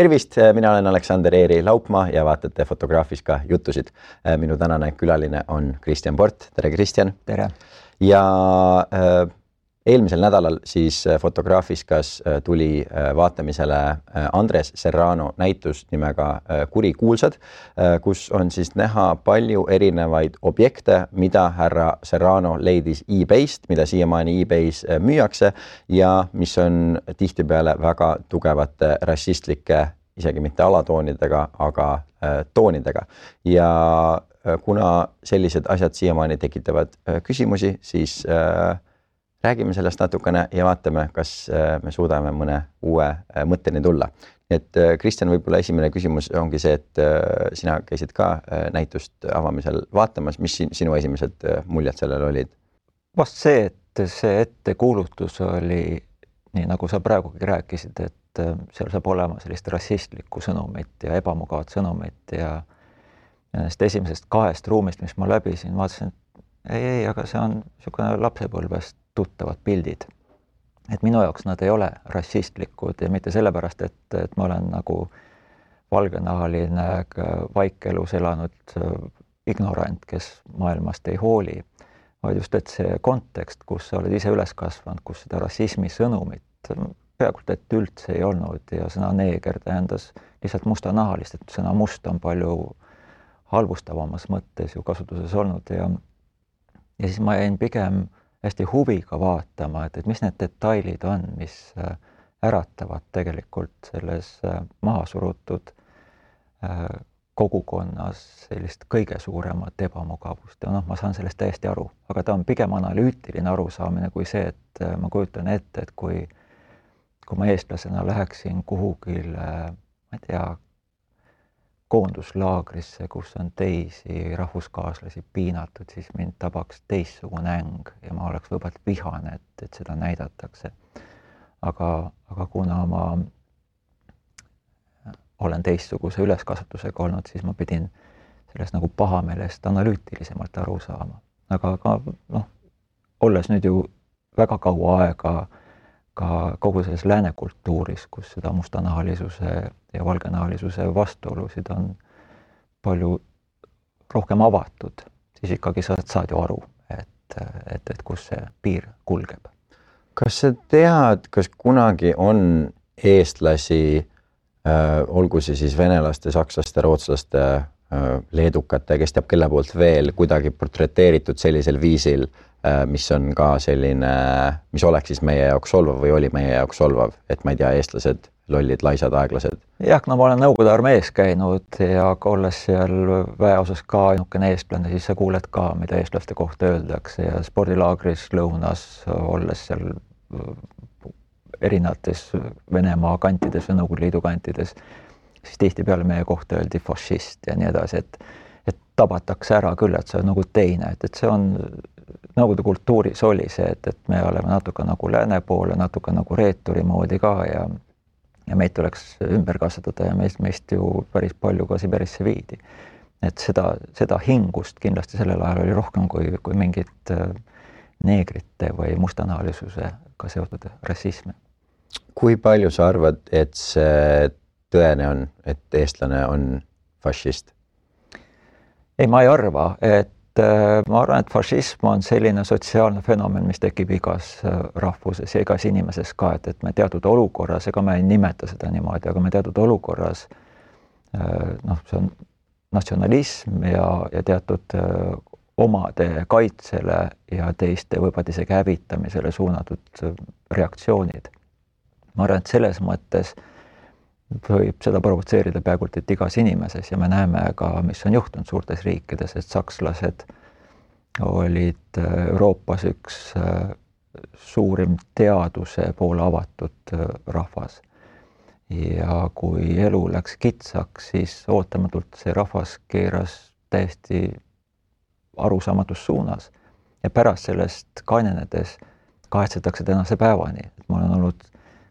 tervist, mina olen Aleksander Eeri Laupmaa ja vaatate Fotograafika jutusid. minu tänane külaline on Kristjan Port, tere Kristjan. tere. ja äh, eelmisel nädalal siis äh, Fotografiskas äh, tuli äh, vaatamisele Andres Serrano näitus nimega Kurikuulsad, kus on siis näha palju erinevaid objekte, mida härra Serrano leidis e-base'ist, mida siiamaani e-base müüakse ja mis on tihtipeale väga tugevate rassistlike, isegi mitte alatoonidega, aga toonidega. Ja kuna sellised asjad siiamaani tekitavad küsimusi, siis äh, räägime sellest natukene ja vaatame, kas äh, me suudame mõne uue äh, mõtteni tulla. et äh, Kristjan, võib-olla esimene küsimus ongi see, et sina käisid ka näitust avamisel vaatamas, mis sinu esimesed muljed sellel olid? vast see, et see ettekuulutus oli nii, nagu sa praegugi rääkisid, et seal saab olema sellist rassistlikku sõnumit ja ebamugavat sõnumit ja nendest esimesest kahest ruumist, mis ma läbisin, vaatasin, ei, ei, aga see on niisugune lapsepõlvest tuttavad pildid. et minu jaoks nad ei ole rassistlikud ja mitte sellepärast, et, et ma olen nagu valgenahaline vaikelus elanud ignorant, kes maailmast ei hooli, vaid just, et see kontekst, kus sa oled ise üles kasvanud, kus seda rassismi sõnumit peaaegu et üldse ei olnud ja sõna neeger tähendas lihtsalt mustanahalist, et sõna must on palju halvustavamas mõttes ju kasutuses olnud ja ja siis ma jäin pigem hästi huviga vaatama, et, et mis need detailid on, mis äh, äratavad tegelikult selles äh, mahasurutud äh, kogukonnas sellist kõige suuremat ebamugavust. Ja noh, ma saan sellest täiesti aru, aga ta on pigem analüütiline arusaamine kui see, et ma kujutan ette, et kui, kui ma eestlasena läheksin kuhugile, ma ei tea, koonduslaagrisse, kus on teisi rahvuskaaslasi piinatud, siis mind tabaks teistsugune äng ja ma oleks võib-olla vihane, et, et seda näidatakse. aga, aga kuna ma olen teistsuguse üleskasvatusega olnud, siis ma pidin sellest nagu pahameelest analüütilisemalt aru saama. aga ka noh, olles nüüd ju väga kaua aega ka kogu selles lääne kultuuris, kus seda mustanahalisuse ja valgenahalisuse vastuolusid on palju rohkem avatud, siis ikkagi sa saad ju aru, et, et, et kus see piir kulgeb. kas sa tead, kas kunagi on eestlasi äh,, olgu see siis venelaste, sakslaste, rootslaste leedukate, kes teab kelle poolt veel kuidagi portreteeritud sellisel viisil äh,, Äh, mis on ka selline, mis oleks siis meie jaoks solvav või oli meie jaoks solvav, et ma ei tea, eestlased, lollid, laisad, aeglased? jah, no ma olen Nõukogude armees käinud ja olles seal väeosas ka ainukene eestlane, siis sa kuuled ka, mida eestlaste kohta öeldakse ja spordilaagris lõunas, olles seal äh, erinevates Venemaa kantides või Nõukogude Liidu kantides, siis tihtipeale meie kohta öeldi fašist ja nii edasi, et et tabatakse ära küll, et sa oled nagu teine, et, et see on Nõukogude kultuuris oli see, et, et me oleme natuke nagu lääne poole, natuke nagu reeturi moodi ka ja ja meid tuleks ümber kasvatada ja meist, meist ju päris palju ka Siberisse viidi. et seda, seda hingust kindlasti sellel ajal oli rohkem kui, kui mingit äh, neegrite või mustanahalisusega seotud rassismi. kui palju sa arvad, et see tõene on, et eestlane on fašist? ei, ma ei arva, et Äh, ma arvan, et fašism on selline sotsiaalne fenomen, mis tekib igas äh, rahvuses ja igas inimeses ka, et, et me teatud olukorras, ega me ei nimeta seda niimoodi, aga me teatud olukorras äh, noh, see on natsionalism ja, ja teatud omade kaitsele ja teiste võib-olla isegi hävitamisele suunatud reaktsioonid. ma arvan, et selles mõttes võib seda provotseerida peaaegu et igas inimeses ja me näeme ka, mis on juhtunud suurtes riikides, et sakslased olid äh, Euroopas üks äh, suurim teaduse poole avatud äh, rahvas. ja kui elu läks kitsaks, siis ootamatult see rahvas keeras täiesti arusaamatus suunas ja pärast sellest kainenedes kahetsetakse tänase päevani, et ma olen olnud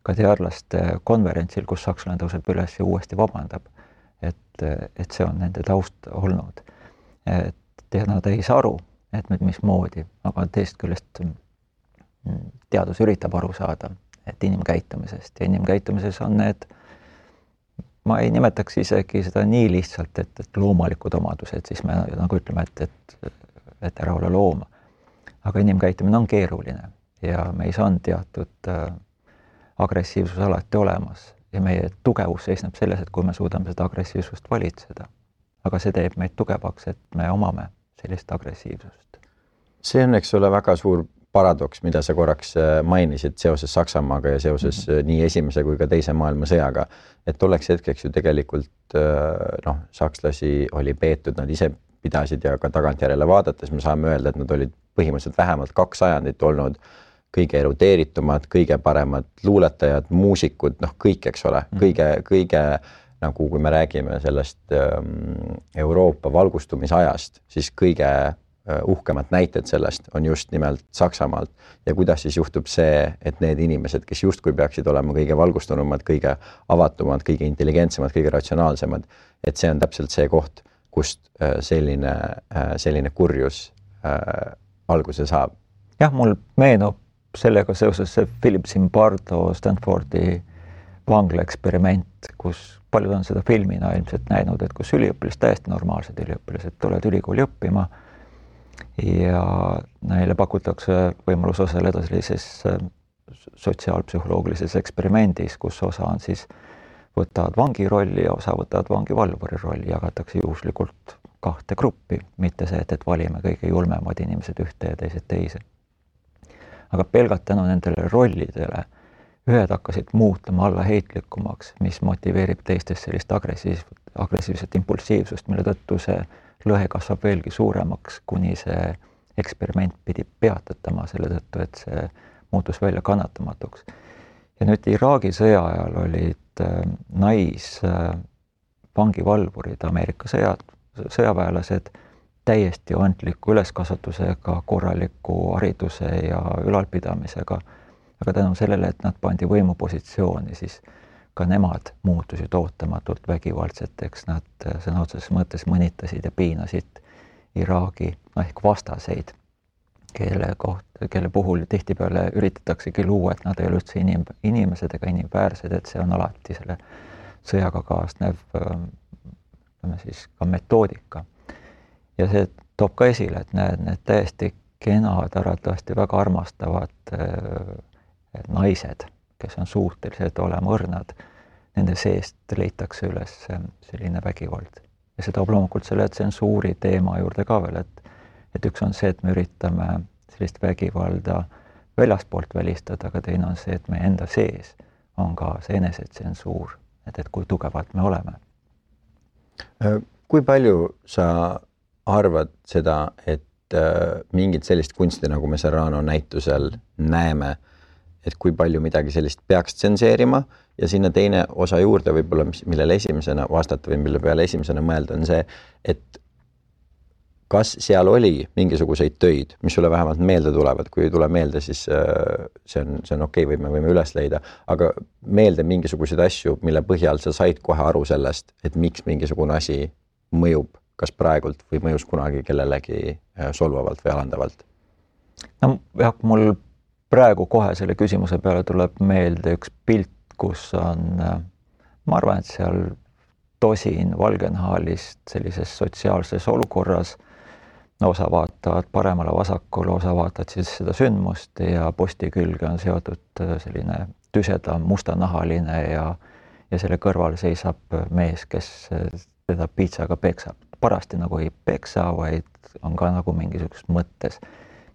ka teadlaste konverentsil, kus sakslane tõuseb üles ja uuesti vabandab. et, et see on nende taust olnud. et nad ei saa aru, et nüüd mismoodi, aga teisest küljest mm, teadus üritab aru saada, et inimkäitumisest ja inimkäitumises on need, ma ei nimetaks isegi seda nii lihtsalt, et, et loomulikud omadused, siis me nagu ütleme, et, et, et ära ole loom. aga inimkäitumine on keeruline ja meis on teatud äh, agressiivsus alati olemas ja meie tugevus seisneb selles, et kui me suudame seda agressiivsust valitseda. aga see teeb meid tugevaks, et me omame sellist agressiivsust. see on, eks ole, väga suur paradoks, mida sa korraks äh, mainisid seoses Saksamaaga ja seoses mm -hmm. nii Esimese kui ka Teise maailmasõjaga, et tolleks hetkeks ju tegelikult äh, noh, sakslasi oli peetud, nad ise pidasid ja ka tagantjärele vaadates me saame öelda, et nad olid põhimõtteliselt vähemalt kaks sajandit olnud kõige erudeeritumad, kõige paremad luuletajad, muusikud, noh, kõik, eks ole, mhm. kõige, kõige nagu kui me räägime sellest ähm, Euroopa valgustumisajast, siis kõige äh, uhkemad näited sellest on just nimelt Saksamaalt ja kuidas siis juhtub see, et need inimesed, kes justkui peaksid olema kõige valgustunumad, kõige avatumad, kõige intelligentsemad, kõige ratsionaalsemad, et see on täpselt see koht, kust äh, selline, äh, selline kurjus alguse saab. jah, mul meenub sellega seoses see Philip Zimbardo Stanfordi vangla eksperiment, kus paljud on seda filmina ilmselt näinud, et kus üliõpilased, täiesti normaalsed üliõpilased tulevad ülikooli õppima ja neile pakutakse võimalus osaleda sellises äh, sotsiaalpsühholoogilises eksperimendis, kus osa on siis, võtavad vangi rolli ja osa võtavad vangivalvuri rolli, jagatakse juhuslikult kahte gruppi, mitte see, et, et valime kõige julmemad inimesed ühte ja teised teise aga pelgalt tänu nendele rollidele ühed hakkasid muutuma allaheitlikumaks, mis motiveerib teistes sellist agressiivset, agressiivset impulsiivsust, mille tõttu see lõhe kasvab veelgi suuremaks, kuni see eksperiment pidi peatatama selle tõttu, et see muutus välja kannatamatuks. ja nüüd Iraagi sõja ajal olid äh, naisvangivalvurid äh,, Ameerika sõja, sõjaväelased täiesti andliku üleskasvatusega, korraliku hariduse ja ülalpidamisega. aga tänu sellele, et nad pandi võimupositsiooni, siis ka nemad muutusid ootamatult vägivaldseteks, nad sõna otseses mõttes mõnitasid ja piinasid Iraagi noh, ehk vastaseid, kelle koht, kelle puhul tihtipeale üritataksegi luua, et nad ei ole üldse inim, inimesed ega inimväärsed, et see on alati selle sõjaga kaasnev ütleme siis ka metoodika ja see toob ka esile, et näed, need täiesti kenad, arvatavasti väga armastavad äh, naised, kes on suutelised olema õrnad, nende seest leitakse üles selline vägivald. ja see toob loomulikult selle tsensuuri teema juurde ka veel, et et üks on see, et me üritame sellist vägivalda väljaspoolt välistada, aga teine on see, et meie enda sees on ka see enesetsensuur, et, et kui tugevad me oleme. Äh, kui palju sa arvad seda, et äh, mingit sellist kunsti, nagu me Serrano näitusel näeme, et kui palju midagi sellist peaks tsenseerima ja sinna teine osa juurde võib-olla, mis, millele esimesena vastata või mille peale esimesena mõelda, on see, et kas seal oli mingisuguseid töid, mis sulle vähemalt meelde tulevad, kui ei tule meelde, siis äh, see on, see on okei okay, või me võime üles leida, aga meelde mingisuguseid asju, mille põhjal sa said kohe aru sellest, et miks mingisugune asi mõjub kas praegult või mõjus kunagi kellelegi äh, solvavalt või alandavalt? no jah, mul praegu kohe selle küsimuse peale tuleb meelde üks pilt, kus on, äh, ma arvan, et seal tosin valgenhaalist sellises sotsiaalses olukorras, osa vaatavad paremale-vasakule, osa vaatavad siis seda sündmust ja posti külge on seotud äh, selline tüsedam mustanahaline ja ja selle kõrval seisab mees, kes teda piitsaga peksab parasti nagu ei peksa, vaid on ka nagu mingisuguses mõttes.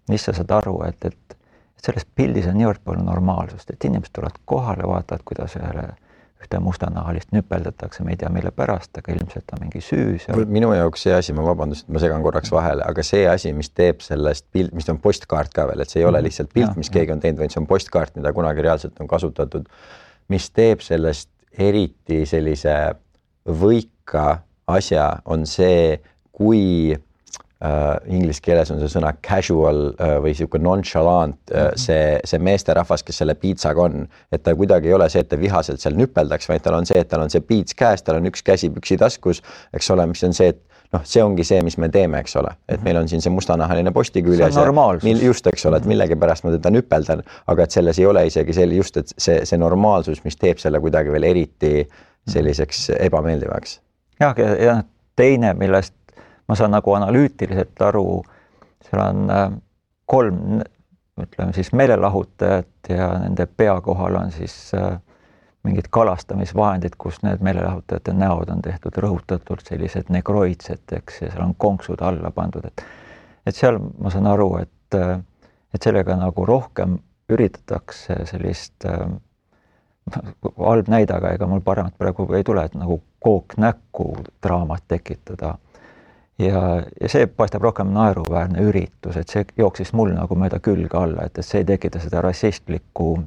siis sa saad aru, et, et, et selles pildis on niivõrd palju normaalsust, et inimesed tulevad kohale, vaatavad, kuidas ühele ühte mustanahalist nüpeldatakse, me ei tea, mille pärast, aga ilmselt on mingi süü seal. minu jaoks see asi, ma vabandust, et ma segan korraks vahele, aga see asi, mis teeb sellest pilt, mis on postkaart ka veel, et see ei ole mhm. lihtsalt pilt, mis keegi on teinud, vaid see on postkaart, mida kunagi reaalselt on kasutatud, mis teeb sellest eriti sellise võika asja, on see, kui äh, inglise keeles on see sõna casual äh, või niisugune nonchalant äh, mm, -hmm. see, see meesterahvas, kes selle piitsaga on, et ta kuidagi ei ole see, et ta vihaselt seal nüpeldaks, vaid tal on see, et tal on see piits käes, tal on üks käsi püksitaskus, eks ole, mis on see, et noh, see ongi see, mis me teeme, eks ole, et meil on siin see mustanahaline posti küljes. just, eks ole, et millegipärast ma teda nüpeldan, aga et selles ei ole isegi selle just, et see, see normaalsus, mis teeb selle kuidagi veel eriti selliseks ebameeldivaks. Jah, ja, teine, millest ma saan nagu analüütiliselt aru, seal on äh, kolm, ütleme siis meelelahutajat ja nende pea kohal on siis äh, mingid kalastamisvahendid, kus need meelelahutajate näod on tehtud rõhutatult sellised negroidsed, eks, ja seal on konksud alla pandud, et et seal ma saan aru, et, et sellega nagu rohkem üritatakse sellist äh, halb näide, aga ega mul paremat praegu ei tule, et nagu kook näkku draamat tekitada. ja, ja see paistab rohkem naeruväärne üritus, et see jooksis mul nagu mööda külge alla, et, et see ei tekita seda rassistlikku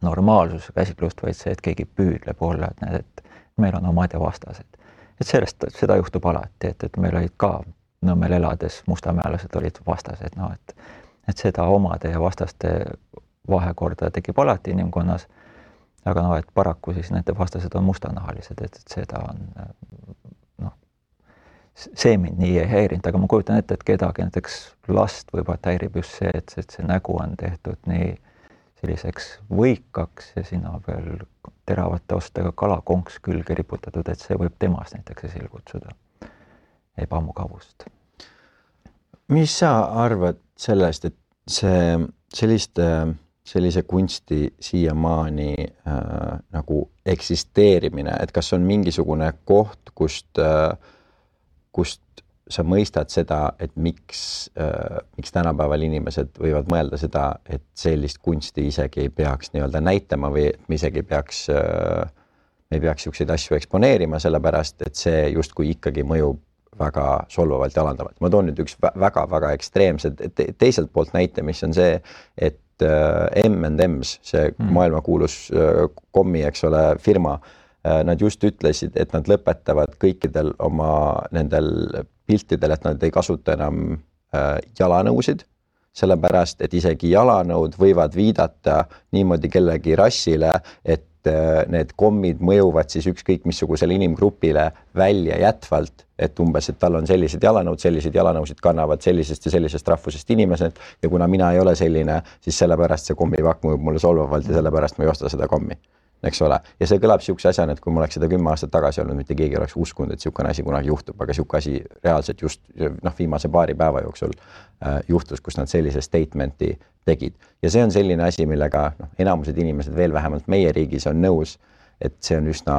normaalsuse käsitlust, vaid see, et keegi püüdleb olla, et näed, et meil on omad ja vastased. et sellest, seda juhtub alati, et, et meil olid ka Nõmmel elades mustamäelased olid vastased, noh et et seda omade ja vastaste vahekorda tekib alati inimkonnas aga noh, et paraku siis nende vastased on mustanahalised, et, et seda on noh, see mind nii ei häirinud, aga ma kujutan ette, et kedagi, näiteks last võib-olla häirib just see, et, et see nägu on tehtud nii selliseks võikaks ja sinna veel teravate ostega kalakonks külge riputatud, et see võib temas näiteks esile kutsuda ebamugavust. mis sa arvad sellest, et see selliste äh sellise kunsti siiamaani äh, nagu eksisteerimine, et kas on mingisugune koht, kust äh,, kust sa mõistad seda, et miks äh,, miks tänapäeval inimesed võivad mõelda seda, et sellist kunsti isegi ei peaks nii-öelda näitama või et me isegi peaks äh,, me ei peaks niisuguseid asju eksponeerima, sellepärast et see justkui ikkagi mõjub väga solvavalt ja alandavalt. ma toon nüüd üks väga-väga ekstreemse teiselt poolt näite, mis on see, et M&M-s, see mm. maailmakuulus äh, kommi, eks ole, firma, äh, nad just ütlesid, et nad lõpetavad kõikidel oma nendel piltidel, et nad ei kasuta enam jalanõusid, sellepärast et isegi jalanõud võivad viidata niimoodi kellegi rassile, et need kommid mõjuvad siis ükskõik missugusele inimgrupile väljajätvalt et umbes, et tal on sellised jalanõud, selliseid jalanõusid kannavad sellisest ja sellisest rahvusest inimesed ja kuna mina ei ole selline, siis sellepärast see kommipakk mõjub mulle solvavalt ja sellepärast ma ei osta seda kommi. Eks ole, ja see kõlab niisuguse asjana, et kui ma oleks seda kümme aastat tagasi olnud, mitte keegi ei oleks uskunud, et niisugune asi kunagi juhtub, aga niisugune asi reaalselt just noh, viimase paari päeva jooksul äh, juhtus, kus nad sellise statement'i tegid. Ja see on selline asi, millega noh, enamused inimesed veel vähemalt meie riigis on nõus, et see on üsna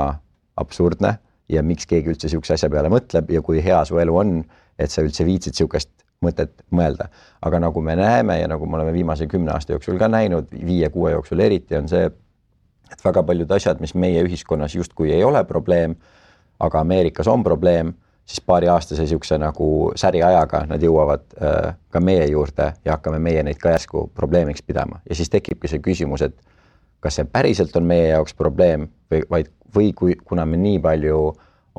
absurdne ja miks keegi üldse niisuguse asja peale mõtleb ja kui hea su elu on, et sa üldse viitsid niisugust mõtet mõelda. aga nagu me näeme ja nagu me oleme viimase kümne aasta jooksul ka näinud, viie-kuue jooksul eriti, on see, et väga paljud asjad, mis meie ühiskonnas justkui ei ole probleem, aga Ameerikas on probleem, siis paariaastase niisuguse nagu säriajaga nad jõuavad äh, ka meie juurde ja hakkame meie neid ka järsku probleemiks pidama ja siis tekibki see küsimus, et kas see päriselt on meie jaoks probleem või vaid või kui, kuna me nii palju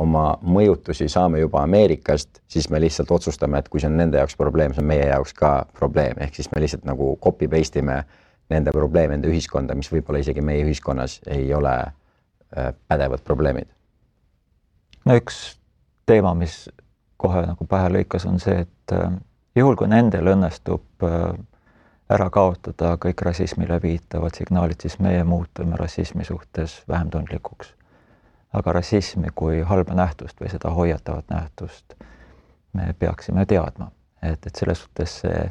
oma mõjutusi saame juba Ameerikast, siis me lihtsalt otsustame, et kui see on nende jaoks probleem, see on meie jaoks ka probleem, ehk siis me lihtsalt nagu copy paste ime nende probleeme enda ühiskonda, mis võib-olla isegi meie ühiskonnas ei ole äh, pädevad probleemid. no üks teema, mis kohe nagu pähe lõikas, on see, et äh, juhul, kui nendel õnnestub äh, ära kaotada kõik rassismile viitavad signaalid, siis meie muutume rassismi suhtes vähem tundlikuks aga rassismi kui halba nähtust või seda hoiatavat nähtust me peaksime teadma, et, et selles suhtes see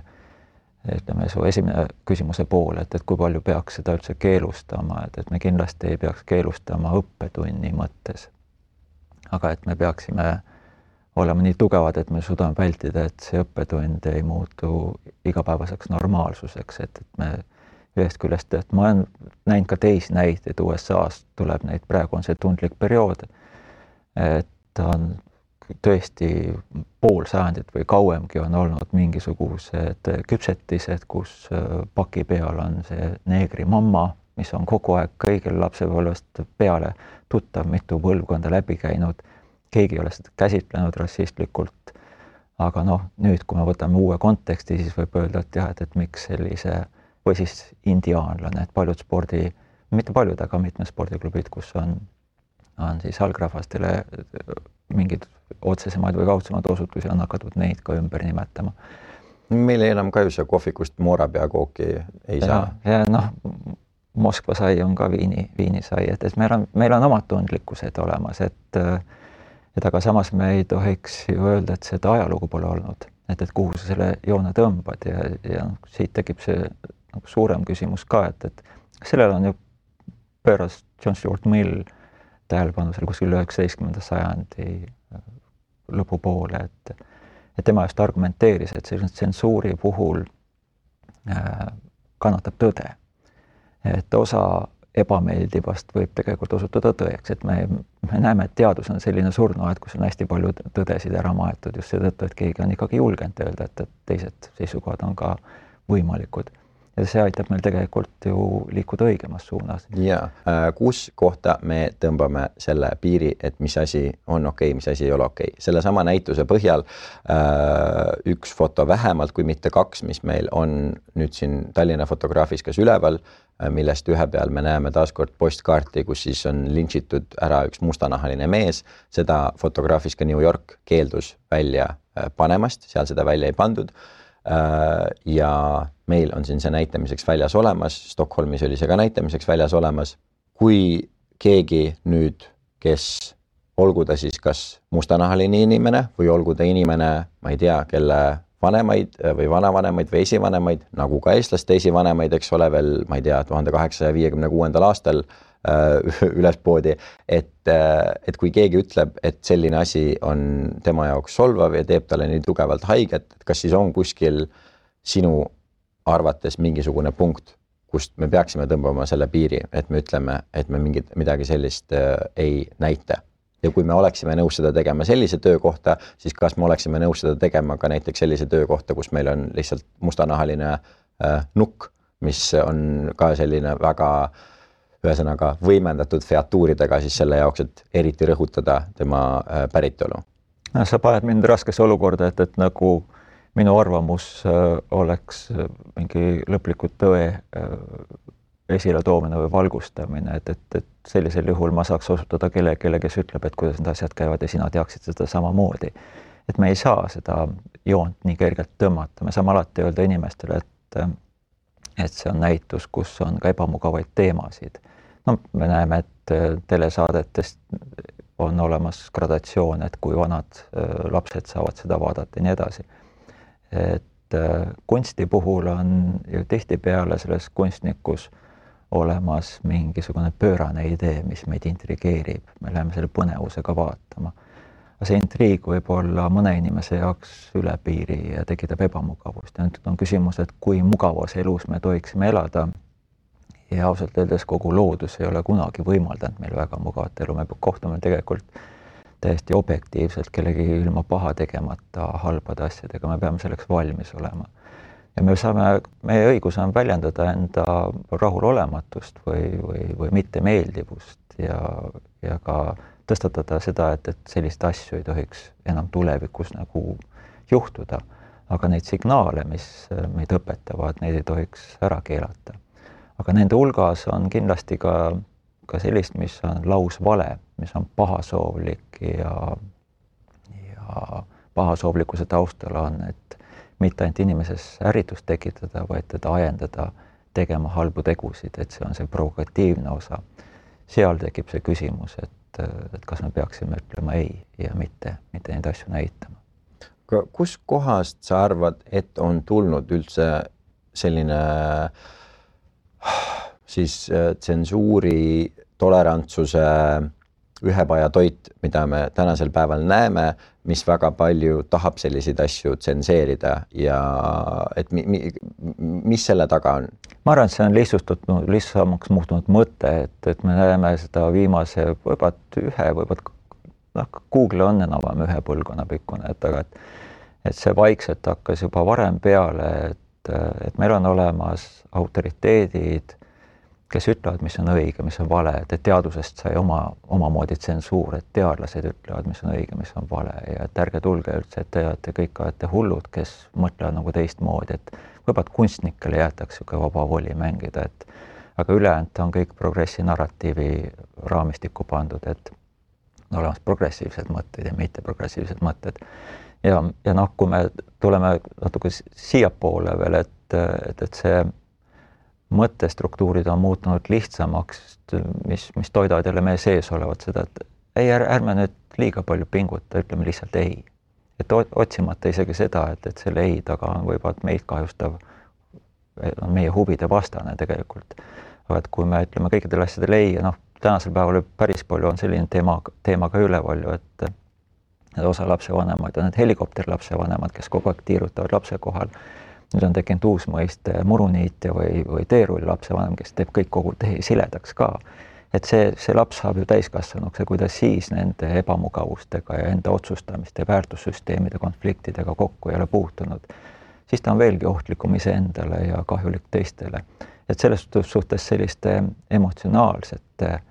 ütleme, su esimene küsimuse pool, et, et kui palju peaks seda üldse keelustama, et, et me kindlasti ei peaks keelustama õppetunni mõttes. aga et me peaksime olema nii tugevad, et me suudame vältida, et see õppetund ei muutu igapäevaseks normaalsuseks, et, et me ühest küljest, et ma olen näinud ka teisi näiteid USA-st tuleb neid, praegu on see tundlik periood, et on tõesti pool sajandit või kauemgi on olnud mingisugused küpsetised, kus äh, paki peal on see neegri mamma, mis on kogu aeg kõigil lapsepõlvest peale tuttav, mitu põlvkonda läbi käinud. Keegi ei ole seda käsitlenud rassistlikult. aga noh, nüüd, kui me võtame uue konteksti, siis võib öelda, et jah, et, et miks sellise äh, või siis indiaanlane, et paljud spordi, mitte paljud, aga mitmed spordiklubid, kus on on siis algrahvastele mingeid otsesemaid või kaudsemaid osutusi, on hakatud neid ka ümber nimetama. meil enam ka ju seda kohvikust moorapeakooki ei ja, saa. ja noh, Moskva sai on ka Viini, Viini sai, et, et meil on, meil on omad tundlikkused olemas, et et aga samas me ei tohiks ju öelda, et seda ajalugu pole olnud, et, et kuhu sa selle joone tõmbad ja, ja siit tekib see nagu suurem küsimus ka, et, et sellele on ju pööras John Stuart Mill tähelepanu seal kuskil üheksateistkümnenda sajandi äh, lõpupoole, et et tema just argumenteeris, et sellise tsensuuri puhul äh, kannatab tõde. et osa ebameeldivast võib tegelikult osutuda tõeks, et me, me näeme, et teadus on selline surnuaed, kus on hästi palju tõdesid ära maetud just seetõttu, et keegi on ikkagi julgenud öelda, et, et teised seisukohad on ka võimalikud. Ja see aitab meil tegelikult ju liikuda õigemas suunas. ja äh, kus kohta me tõmbame selle piiri, et mis asi on okei okay,, mis asi ei ole okei? Okay.. sellesama näituse põhjal äh, üks foto vähemalt, kui mitte kaks, mis meil on nüüd siin Tallinna fotograafikas üleval äh,, millest ühe peal me näeme taaskord postkaarti, kus siis on lintšitud ära üks mustanahaline mees, seda fotograafiska New York keeldus välja äh, panemast, seal seda välja ei pandud äh, ja meil on siin see näitamiseks väljas olemas, Stockholmis oli see ka näitamiseks väljas olemas. kui keegi nüüd, kes olgu ta siis kas mustanahaline inimene või olgu ta inimene, ma ei tea, kelle vanemaid või vanavanemaid või esivanemaid, nagu ka eestlaste esivanemaid, eks ole, veel ma ei tea, tuhande kaheksasaja viiekümne kuuendal aastal äh, ülespoodi, et, äh, et kui keegi ütleb, et selline asi on tema jaoks solvav ja teeb talle nii tugevalt haiget, et kas siis on kuskil sinu arvates mingisugune punkt, kust me peaksime tõmbama selle piiri, et me ütleme, et me mingit, midagi sellist äh, ei näita. Ja kui me oleksime nõus seda tegema sellise töö kohta, siis kas me oleksime nõus seda tegema ka näiteks sellise töö kohta, kus meil on lihtsalt mustanahaline äh, nukk, mis on ka selline väga ühesõnaga võimendatud featuuridega siis selle jaoks, et eriti rõhutada tema äh, päritolu. no sa paned mind raskesse olukorda, et, et nagu minu arvamus äh, oleks äh, mingi lõpliku tõe äh, esiletoomine või valgustamine, et, et, et sellisel juhul ma saaks osutada kellelegi, kes ütleb, et kuidas need asjad käivad ja sina teaksid seda samamoodi. et me ei saa seda joont nii kergelt tõmmata, me saame alati öelda inimestele, et et see on näitus, kus on ka ebamugavaid teemasid. no me näeme, et telesaadetest on olemas gradatsioon, et kui vanad lapsed saavad seda vaadata ja nii edasi et äh, kunsti puhul on ju tihtipeale selles kunstnikus olemas mingisugune pöörane idee, mis meid intrigeerib, me läheme selle põnevusega vaatama. aga see intriig võib olla mõne inimese jaoks üle piiri ja tekitab ebamugavust ja nüüd on küsimus, et kui mugavas elus me tohiksime elada. ja ausalt öeldes kogu loodus ei ole kunagi võimaldanud meil väga mugavat elu, me kohtume tegelikult täiesti objektiivselt kellegi ilma paha tegemata halbade asjadega, me peame selleks valmis olema. Ja me saame, meie õigus on väljendada enda rahulolematust või, või, või mittemeeldivust ja, ja ka tõstatada seda, et, et selliseid asju ei tohiks enam tulevikus nagu juhtuda. aga neid signaale, mis meid õpetavad, neid ei tohiks ära keelata. aga nende hulgas on kindlasti ka ka sellist, mis on lausvale, mis on pahasoovlik ja, ja pahasoovlikkuse taustal on, et mitte ainult inimeses ärritust tekitada, vaid teda ajendada tegema halbu tegusid, et see on see provokatiivne osa. seal tekib see küsimus, et, et kas me peaksime ütlema ei ja mitte, mitte neid asju näitama. aga kuskohast sa arvad, et on tulnud üldse selline siis äh, tsensuuri tolerantsuse ühepajatoit, mida me tänasel päeval näeme, mis väga palju tahab selliseid asju tsenseerida ja et mi, mi, mis selle taga on? ma arvan, et see on lihtsustatud, lihtsamaks muutunud mõte, et, et me näeme seda viimase võib-olla ühe, võib-olla noh, Google on enam-vähem ühe põlvkonna pikkune, et aga et et see vaikselt hakkas juba varem peale, et, et meil on olemas autoriteedid kes ütlevad, mis on õige, mis on vale, et, et teadusest sai oma, omamoodi tsensuur, et teadlased ütlevad, mis on õige, mis on vale. Ja et ärge tulge üldse, et te olete, kõik olete hullud, kes mõtlevad nagu teistmoodi, et võib-olla kunstnikele jäetakse niisugune vaba voli mängida, et aga ülejäänud on kõik progressi narratiivi raamistikku pandud, et on olemas progressiivsed mõtted ja mitteprogressiivsed mõtted. ja, ja noh, kui me tuleme natuke siiapoole veel, et, et, et see mõttestruktuurid on muutunud lihtsamaks, mis, mis toidavad jälle meie sees olevat seda, et ei, ärme nüüd liiga palju pinguta, ütleme lihtsalt ei. et otsimata isegi seda, et, et selle ei taga on võib-olla meid kahjustav, on meie huvide vastane tegelikult. aga et kui me ütleme kõikidele asjadele ei ja noh, tänasel päeval päris palju on selline teema, teema ka üleval ju, et osa lapsevanemaid on need helikopterlapsevanemad, kes kogu aeg tiirutavad lapse kohal. Nüüd on tekkinud uus mõiste muruniitja või, või teerull lapsevanem, kes teeb kõik kogu tee siledaks ka. Et see, see laps saab ju täiskasvanuks ja kui ta siis nende ebamugavustega ja enda otsustamiste, väärtussüsteemide konfliktidega kokku ei ole puutunud, siis ta on veelgi ohtlikum iseendale ja kahjulik teistele. et selles suhtes selliste emotsionaalsete äh,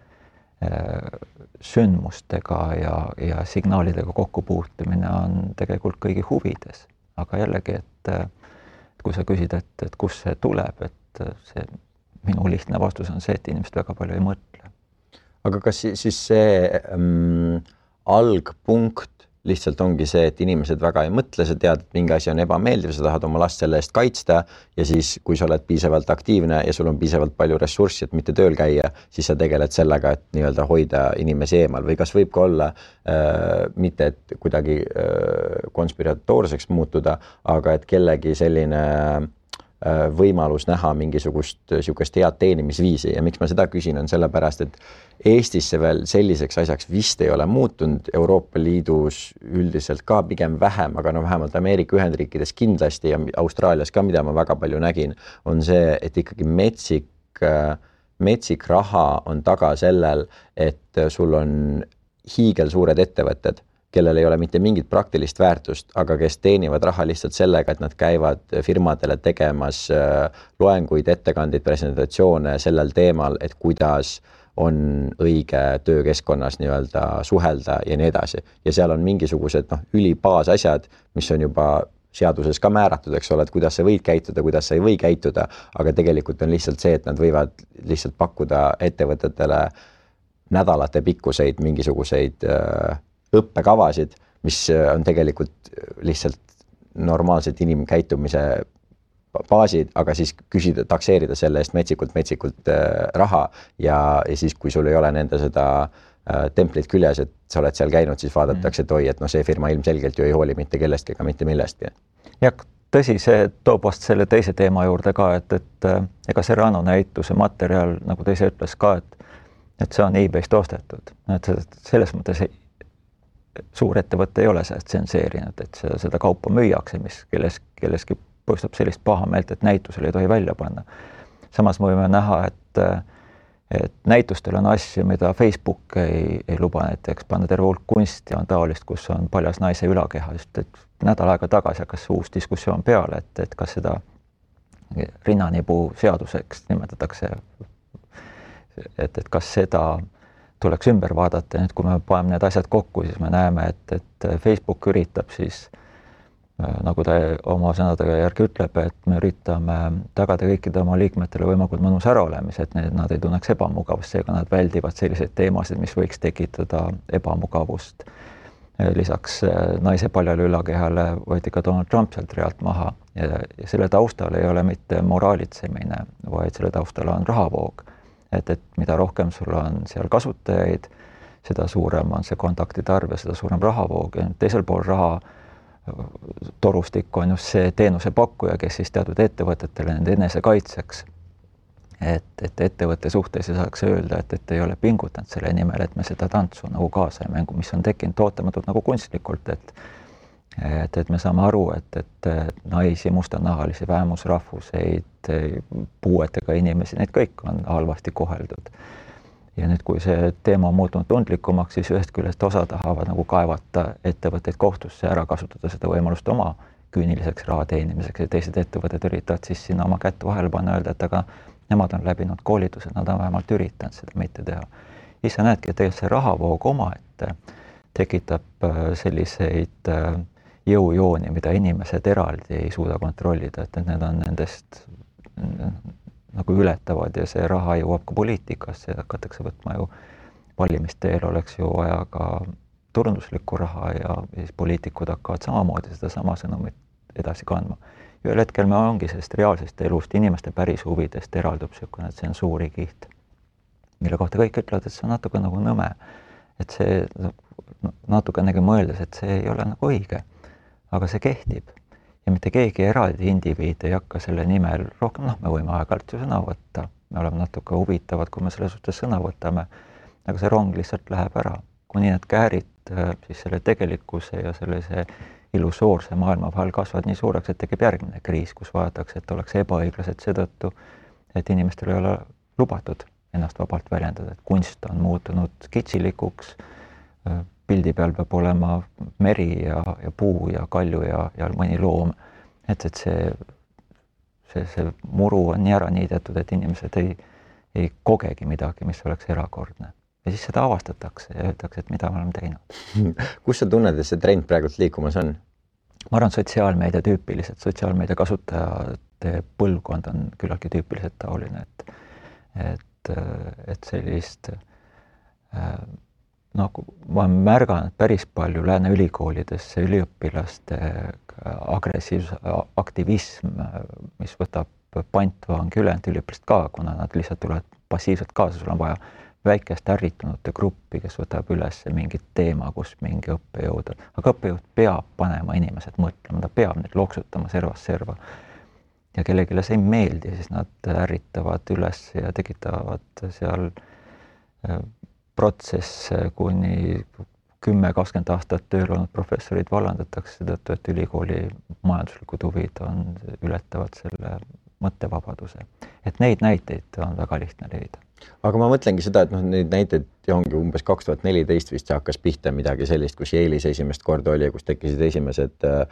sündmustega ja, ja signaalidega kokkupuutumine on tegelikult kõigi huvides, aga jällegi, et, et kui sa küsid, et, et kust see tuleb, et see minu lihtne vastus on see, et inimesed väga palju ei mõtle. aga kas siis see ähm, algpunkt lihtsalt ongi see, et inimesed väga ei mõtle, sa tead, et mingi asi on ebameeldiv, sa tahad oma last selle eest kaitsta ja siis, kui sa oled piisavalt aktiivne ja sul on piisavalt palju ressurssi, et mitte tööl käia, siis sa tegeled sellega, et nii-öelda hoida inimesi eemal. Või kas võib ka olla äh, mitte, et kuidagi äh, konspiratoorseks muutuda, aga et kellegi selline äh, võimalus näha mingisugust niisugust head teenimisviisi. Ja miks ma seda küsin, on sellepärast, et Eestis see veel selliseks asjaks vist ei ole muutunud, Euroopa Liidus üldiselt ka pigem vähem, aga no vähemalt Ameerika Ühendriikides kindlasti ja Austraalias ka, mida ma väga palju nägin, on see, et ikkagi metsik, äh, metsik raha on taga sellel, et sul on hiigelsuured ettevõtted kellel ei ole mitte mingit praktilist väärtust, aga kes teenivad raha lihtsalt sellega, et nad käivad firmadele tegemas äh, loenguid, ettekandeid, presentatsioone sellel teemal, et kuidas on õige töökeskkonnas nii-öelda suhelda ja nii edasi. ja seal on mingisugused noh, ülibaasasjad, mis on juba seaduses ka määratud, eks ole, et kuidas sa võid käituda, kuidas sa ei või käituda, aga tegelikult on lihtsalt see, et nad võivad lihtsalt pakkuda ettevõtetele nädalate pikkuseid mingisuguseid äh, õppekavasid, mis äh, on tegelikult äh, lihtsalt normaalselt inimkäitumise baasid, aga siis küsida, takseerida selle eest metsikult-metsikult äh, raha ja, ja siis, kui sul ei ole nende seda templit küljes, et sa oled seal käinud, siis vaadatakse, et oi, et noh, see firma ilmselgelt ju ei hooli mitte kellestki ega mitte millestki. jah, tõsi, see toob vast selle teise teema juurde ka, et, et ega Serrano näituse materjal, nagu ta ise ütles ka, et et see on e-base'ist ostetud, et selles mõttes suurettevõte ei ole seda tsenseerinud, et seda, seda kaupa müüakse, mis kelles, kelleski põhjustab sellist pahameelt, et näitusel ei tohi välja panna. samas me võime näha, et et näitustel on asju, mida Facebook ei, ei luba näiteks panna, terve hulk kunsti on taolist, kus on paljas naise ülakeha, just et nädal aega tagasi hakkas uus diskussioon peale, et, et kas seda rinnanipuu seaduseks nimetatakse, et, et kas seda äh, tuleks ümber vaadata ja nüüd, kui me paneme need asjad kokku, siis me näeme, et, et Facebook üritab siis äh, nagu ta oma sõnadega järgi ütleb, et me üritame tagada kõikide oma liikmetele võimalikult mõnus äraolemise, et need, nad ei tunneks ebamugavust, seega nad väldivad selliseid teemasid, mis võiks tekitada ebamugavust. lisaks äh, naise paljale ülakehale võeti ka Donald Trump sealt realt maha ja, ja selle taustal ei ole mitte moraalitsemine, vaid selle taustal on rahavoog et, et mida rohkem sul on seal kasutajaid, seda suurem on see kontaktide arv ja seda suurem rahavoog ja teisel pool raha torustik on just see teenusepakkuja, kes siis teatud ettevõtetele nende enesekaitseks, et, et ettevõtte suhtes ei saaks öelda, et, et ei ole pingutanud selle nimel, et me seda tantsu nagu kaasa ei mängu, mis on tekkinud ootamatult nagu kunstlikult, et et, et me saame aru, et, et naisi, mustanahalisi, vähemusrahvuseid, puuetega inimesi, neid kõik on halvasti koheldud. ja nüüd, kui see teema on muutunud tundlikumaks, siis ühest küljest osa tahavad nagu kaevata ettevõtteid kohtusse, ära kasutada seda võimalust oma küüniliseks raha teenimiseks ja teised ettevõtted üritavad siis sinna oma kätt vahele panna, öelda, et aga nemad on läbinud koolitused, nad on vähemalt üritanud seda mitte teha. siis sa näedki, et tegelikult see rahavoog omaette tekitab äh, selliseid äh, jõujooni, mida inimesed eraldi ei suuda kontrollida, et need on nendest nagu ületavad ja see raha jõuab ka poliitikasse, hakatakse võtma ju valimiste eel oleks ju vaja ka turunduslikku raha ja siis poliitikud hakkavad samamoodi sedasama sõnumit edasi kandma. ühel hetkel me ongi sellest reaalsest elust, inimeste päris huvidest eraldub niisugune tsensuurikiht, mille kohta kõik ütlevad, et see on natuke nagu nõme. et see natukenegi mõeldes, et see ei ole nagu õige. Aga see kehtib. Ja mitte keegi eraldi indiviid ei hakka selle nimel rohkem, noh, me võime aeg-ajalt ju sõna võtta, me oleme natuke huvitavad, kui me selles suhtes sõna võtame, aga see rong lihtsalt läheb ära, kuni need käärid äh, siis selle tegelikkuse ja sellise illusoorse maailma vahel kasvavad nii suureks, et tekib järgmine kriis, kus vaadatakse, et oleks ebaõiglased seetõttu, et inimestel ei ole lubatud ennast vabalt väljendada, et kunst on muutunud kitsilikuks, äh, pildi peal peab olema meri ja, ja puu ja kalju ja, ja mõni loom. et, et see, see, see muru on nii ära niidetud, et inimesed ei, ei kogegi midagi, mis oleks erakordne ja siis seda avastatakse ja öeldakse, et mida me oleme teinud. kus sa tunned, et see trend praegult liikumas on? ma arvan, sotsiaalmeedia tüüpiliselt, sotsiaalmeedia kasutajate põlvkond on küllaltki tüüpiliselt taoline, et et, et sellist noh, ma olen märganud päris palju lääne ülikoolides üliõpilaste agressiivsus, aktivism, mis võtab pantvangi ülejäänud üliõpilased ka, kuna nad lihtsalt tulevad passiivselt kaasa, sul on vaja väikest ärritunute gruppi, kes võtab üles mingit teema, kus mingi õppejõud on, aga õppejõud peab panema inimesed mõtlema, ta peab neid loksutama servast serva. ja kellelegi see ei meeldi, siis nad ärritavad üles ja tekitavad seal äh, protsesse, kuni kümme, kakskümmend aastat tööl olnud professorid vallandatakse seetõttu, et ülikooli majanduslikud huvid on, ületavad selle mõttevabaduse. et neid näiteid on väga lihtne leida aga ma mõtlengi seda, et noh, neid näiteid ongi umbes kaks tuhat neliteist vist hakkas pihta midagi sellist, kus Yale'is esimest korda oli ja kus tekkisid esimesed äh,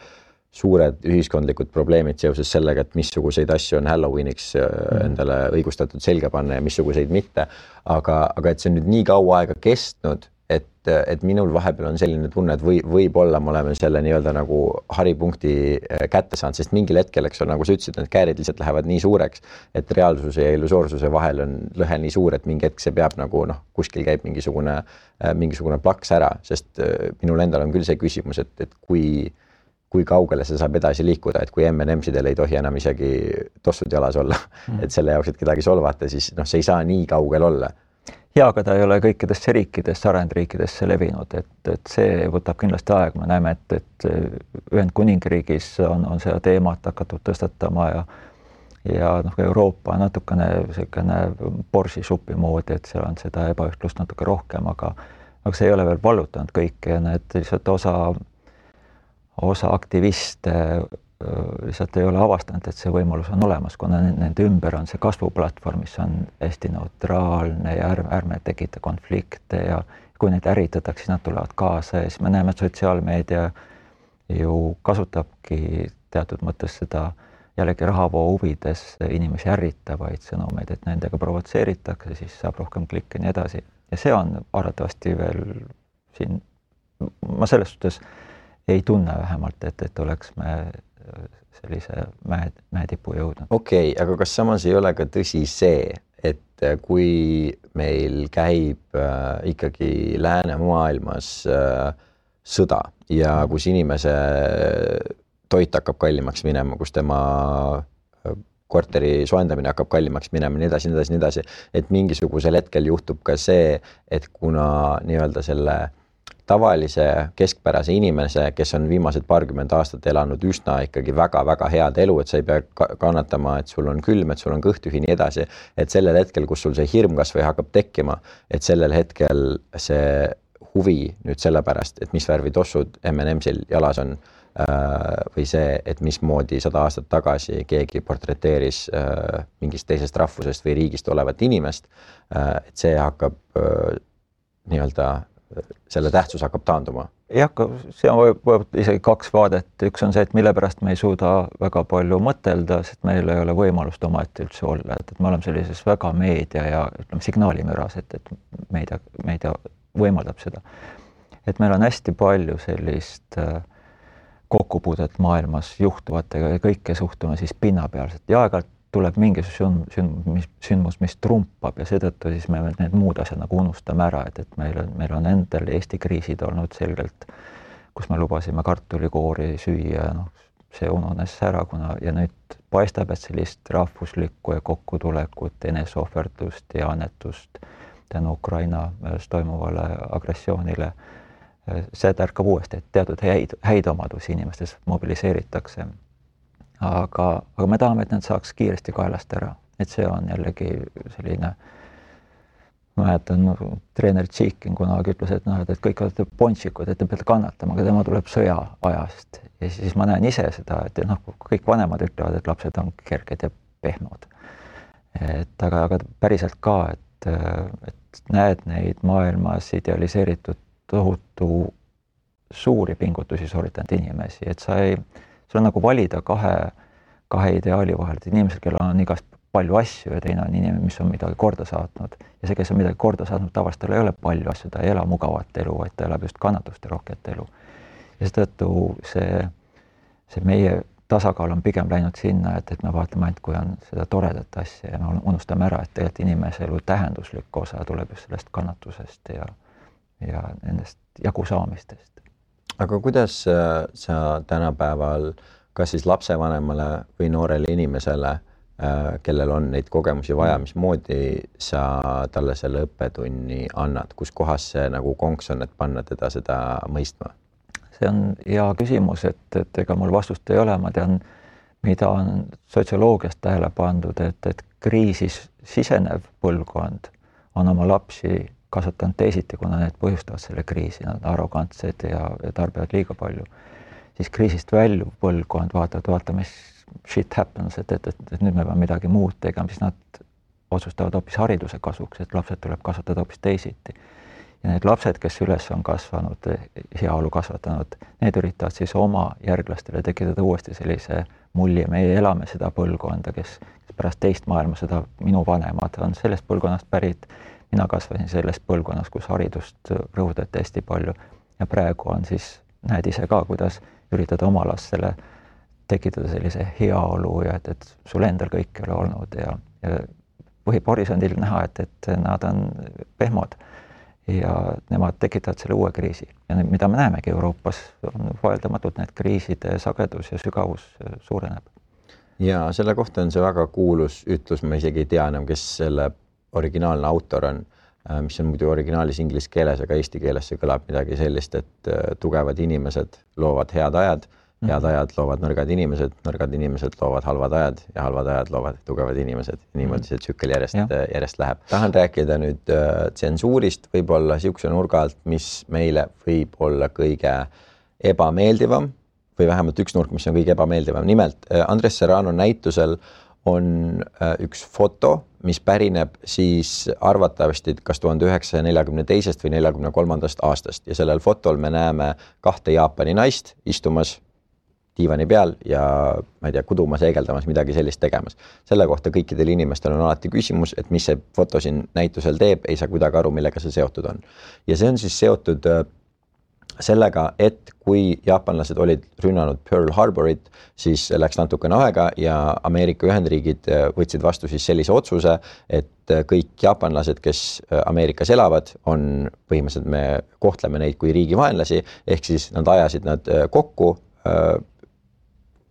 suured ühiskondlikud probleemid seoses sellega, et missuguseid asju on Halloweeniks äh, mm. endale õigustatud selga panna ja missuguseid mitte. aga, aga et see on nüüd nii kaua aega kestnud et, et minul vahepeal on selline tunne, et või võib-olla me oleme selle nii-öelda nagu haripunkti äh, kätte saanud, sest mingil hetkel, eks ole, nagu sa ütlesid, need käärid lihtsalt lähevad nii suureks, et reaalsuse ja illusoorsuse vahel on lõhe nii suur, et mingi hetk see peab nagu noh, kuskil käib mingisugune, äh, mingisugune plaks ära, sest äh, minul endal on küll see küsimus, et, et kui kui kaugele see saab edasi liikuda, et kui M&M-sidel ei tohi enam isegi tossud jalas olla mm., et selle jaoks, et kedagi solvata, siis noh, see ei saa nii kaugel olla ja aga ta ei ole kõikidesse riikidesse, arenenud riikidesse levinud, et, et see võtab kindlasti aega, me näeme, et, et Ühendkuningriigis on, on seda teemat hakatud tõstatama ja ja noh, Euroopa natukene niisugune borsisupi moodi, et seal on seda ebaühtlust natuke rohkem, aga aga see ei ole veel vallutanud kõike ja need lihtsalt osa, osa aktiviste lihtsalt ei ole avastanud, et see võimalus on olemas, kuna nende ümber on see kasvuplatvorm, mis on hästi neutraalne ja ärme, ärme tekita konflikte ja kui neid ärritatakse, siis nad tulevad kaasa ja siis me näeme, et sotsiaalmeedia ju kasutabki teatud mõttes seda jällegi rahavoo huvides inimesi ärritavaid sõnumeid, et nendega provotseeritakse, siis saab rohkem klikke ja nii edasi. ja see on arvatavasti veel siin, ma selles suhtes ei tunne vähemalt, et, et oleks me sellise mäe, mäetipu jõudnud. okei okay,, aga kas samas ei ole ka tõsi see, et äh, kui meil käib äh, ikkagi läänemaailmas äh, sõda ja kus inimese toit hakkab kallimaks minema, kus tema äh, korteri soojendamine hakkab kallimaks minema, nii edasi, nii edasi, nii edasi, et mingisugusel hetkel juhtub ka see, et kuna nii-öelda selle tavalise keskpärase inimese, kes on viimased paarkümmend aastat elanud üsna ikkagi väga-väga head elu, et sa ei pea kannatama, et sul on külm, et sul on kõht tühi, nii edasi, et sellel hetkel, kus sul see hirm kasvõi hakkab tekkima, et sellel hetkel see huvi nüüd sellepärast, et mis värvi tossud M&M-sil jalas on äh, või see, et mismoodi sada aastat tagasi keegi portreteeris äh, mingist teisest rahvusest või riigist olevat inimest, äh, et see hakkab nii-öelda selle tähtsus hakkab taanduma? jah, see on võib-olla isegi kaks vaadet, üks on see, et mille pärast me ei suuda väga palju mõtelda, sest meil ei ole võimalust omaette üldse olla, et, et me oleme sellises väga meedia ja ütleme, signaalimüras, et, et meedia, meedia võimaldab seda. et meil on hästi palju sellist äh, kokkupuudet maailmas juhtuvatega ja kõike suhtume siis pinnapealselt ja aeg-ajalt tuleb mingi sünd, sünd, sündmus, mis trumpab ja seetõttu siis me need muud asjad nagu unustame ära, et, et meil on, meil on endal Eesti kriisid olnud selgelt, kus me lubasime kartulikoori süüa, noh, see ununes ära, kuna ja nüüd paistab, et sellist rahvuslikku ja kokkutulekut, eneseohverdust ja annetust tänu Ukrainas toimuvale agressioonile, see tärkab uuesti, et teatud häid, häid omadusi inimestes mobiliseeritakse aga, aga me tahame, et nad saaks kiiresti kaelast ära, et see on jällegi selline mäletan treener Tšiikin kunagi ütles, et noh, et kõik olete pontsikud, et te peate kannatama, aga tema tuleb sõjaajast ja siis ma näen ise seda, et noh, kõik vanemad ütlevad, et lapsed on kerged ja pehmod. et aga, aga päriselt ka, et, et näed neid maailmas idealiseeritud tohutu suuri pingutusi sooritanud inimesi, et sa ei sul on nagu valida kahe, kahe ideaali vahel, et inimesed, kellel on igast palju asju ja teine on inimene, mis on midagi korda saatnud ja see, kes on midagi korda saatnud, tavaliselt tal ei ole palju asju, ta ei ela mugavat elu, vaid ta elab just kannatusterohket elu. ja seetõttu see, see meie tasakaal on pigem läinud sinna, et, et me vaatame ainult, kui on seda toredat asja ja me unustame ära, et tegelikult inimese elu tähenduslik osa tuleb just sellest kannatusest ja, ja nendest jagusaamistest aga kuidas äh, sa tänapäeval, kas siis lapsevanemale või noorele inimesele, äh, kellel on neid kogemusi vaja, mismoodi sa talle selle õppetunni annad, kus kohas see nagu konks on, et panna teda seda mõistma? see on hea küsimus, et, et ega mul vastust ei ole, ma tean, mida on sotsioloogiast tähele pandud, et, et kriisis sisenev põlvkond on oma lapsi kasvatanud teisiti, kuna need põhjustavad selle kriisi, nad on arrogantsed ja, ja tarbivad liiga palju, siis kriisist väljuv põlvkond vaatab, vaata, mis shit happens, et, et, et, et nüüd me peame midagi muud tegema, siis nad otsustavad hoopis hariduse kasuks, et lapsed tuleb kasvatada hoopis teisiti. ja need lapsed, kes üles on kasvanud, heaolu kasvatanud, need üritavad siis oma järglastele tekitada uuesti sellise mulje, meie elame seda põlvkonda, kes pärast teist maailmasõda, minu vanemad on sellest põlvkonnast pärit mina kasvasin selles põlvkonnas, kus haridust rõhutati hästi palju ja praegu on siis, näed ise ka, kuidas üritada oma lastele tekitada sellise heaolu ja et, et sul endal kõik ei ole olnud ja, ja võib horisondil näha, et, et nad on pehmod ja nemad tekitavad selle uue kriisi ja nüüd, mida me näemegi Euroopas, on vaieldamatult need kriiside sagedus ja sügavus suureneb. ja selle kohta on see väga kuulus ütlus, ma isegi ei tea enam, kes selle originaalne autor on, äh, mis on muidu originaalis inglise keeles, aga eesti keeles see kõlab midagi sellist, et äh, tugevad inimesed loovad head ajad, head mhm. ajad loovad nõrgad inimesed, nõrgad inimesed loovad halvad ajad ja halvad ajad loovad tugevad inimesed. niimoodi see tsükkel järjest, äh, järjest läheb. tahan rääkida nüüd tsensuurist võib-olla niisuguse nurga alt, mis meile võib olla kõige ebameeldivam või vähemalt üks nurk, mis on kõige ebameeldivam. nimelt Andres Serrano näitusel on üks foto mis pärineb siis arvatavasti kas tuhande üheksasaja neljakümne teisest või neljakümne kolmandast aastast ja sellel fotol me näeme kahte Jaapani naist istumas diivani peal ja ma ei tea, kudumas, heegeldamas, midagi sellist tegemas. selle kohta kõikidel inimestel on alati küsimus, et mis see foto siin näitusel teeb, ei saa kuidagi aru, millega see seotud on. ja see on siis seotud äh, sellega, et kui jaapanlased olid rünnanud Pearl Harborit, siis läks natukene aega ja Ameerika Ühendriigid äh, võtsid vastu siis sellise otsuse, et äh, kõik jaapanlased, kes äh, Ameerikas elavad, on põhimõtteliselt, me kohtleme neid kui riigi vaenlasi, ehk siis nad ajasid nad kokku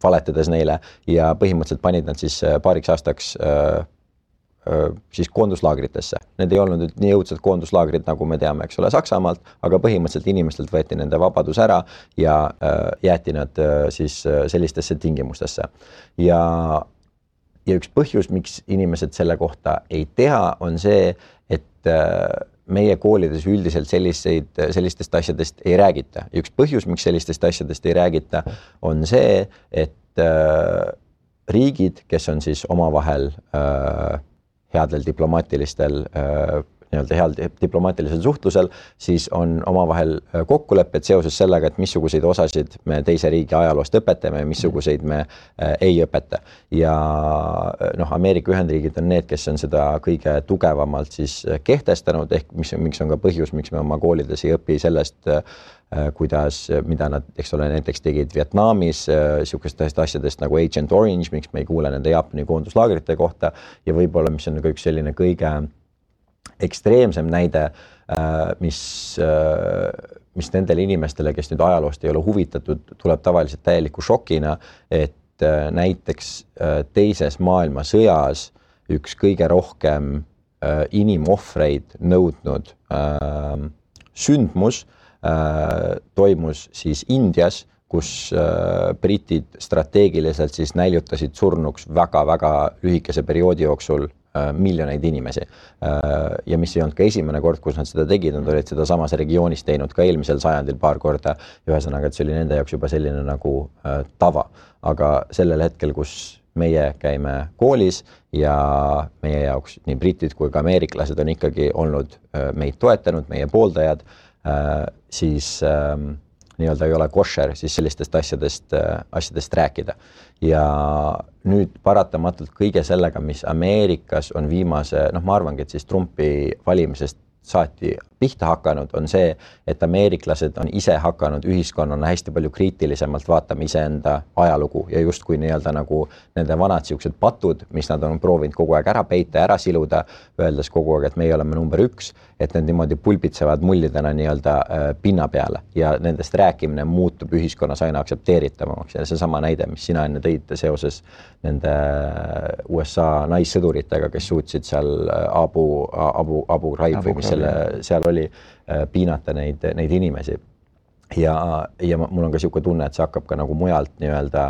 valetades neile ja põhimõtteliselt panid nad siis paariks aastaks siis koonduslaagritesse. Need ei olnud nüüd nii õudsed koonduslaagrid, nagu me teame, eks ole, Saksamaalt, aga põhimõtteliselt inimestelt võeti nende vabadus ära ja jäeti nad siis sellistesse tingimustesse. ja, ja üks põhjus, miks inimesed selle kohta ei tea, on see, et meie koolides üldiselt selliseid, sellistest asjadest ei räägita üks põhjus, miks sellistest asjadest ei räägita, on see, et riigid, kes on siis omavahel äh, headel diplomaatilistel nii-öelda heal diplomaatilisel suhtlusel, siis on omavahel kokkulepped seoses sellega, et missuguseid osasid me teise riigi ajaloost õpetame ja missuguseid me ei õpeta. ja noh, Ameerika Ühendriigid on need, kes on seda kõige tugevamalt siis kehtestanud, ehk mis, miks on ka põhjus, miks me oma koolides ei õpi sellest Äh, kuidas, mida nad, eks ole, näiteks tegid Vietnamis niisugustest äh, asjadest nagu Agent Orange, miks me ei kuule nende Jaapani koonduslaagrite kohta ja võib-olla, mis on ka üks selline kõige ekstreemsem näide, äh, mis, mis nendele inimestele, kes nüüd ajaloost ei ole huvitatud, tuleb tavaliselt täieliku šokina, et näiteks teises maailmasõjas üks kõige rohkem inimohvreid nõudnud sündmus Äh, toimus siis Indias, kus äh, britid strateegiliselt siis näljutasid surnuks väga-väga lühikese perioodi jooksul äh, miljoneid inimesi. ja mis ei olnud ka esimene kord, kus nad seda tegid, nad olid seda samas regioonis teinud ka eelmisel sajandil paar korda. ühesõnaga, et see oli nende jaoks juba selline nagu tava, aga sellel hetkel, kus meie käime koolis ja meie jaoks nii britid kui ka ameeriklased on ikkagi olnud meid toetanud, meie pooldajad Äh, siis ähm, nii-öelda ei ole koššer, siis sellistest asjadest, äh, asjadest rääkida. ja nüüd paratamatult kõige sellega, mis Ameerikas on viimase, noh, ma arvangi, et siis Trumpi valimisest saati pihta hakanud, on see, et ameeriklased on ise hakanud ühiskonnana hästi palju kriitilisemalt vaatama iseenda ajalugu ja justkui nii-öelda nagu nende vanad niisugused patud, mis nad on proovinud kogu aeg ära peita, ära siluda, öeldes kogu aeg, et meie oleme number üks, et need niimoodi pulbitsevad mullidena nii-öelda äh, pinna peale ja nendest rääkimine muutub ühiskonnas aina aktsepteeritavamaks. Ja seesama näide, mis sina enne tõid seoses nende äh, USA naissõduritega, kes suutsid seal äh, Abu, Abu, Abu Ghraib või mis selle seal oli äh, piinata neid, neid inimesi. ja, ja mul on ka niisugune tunne, et see hakkab ka nagu mujalt nii-öelda,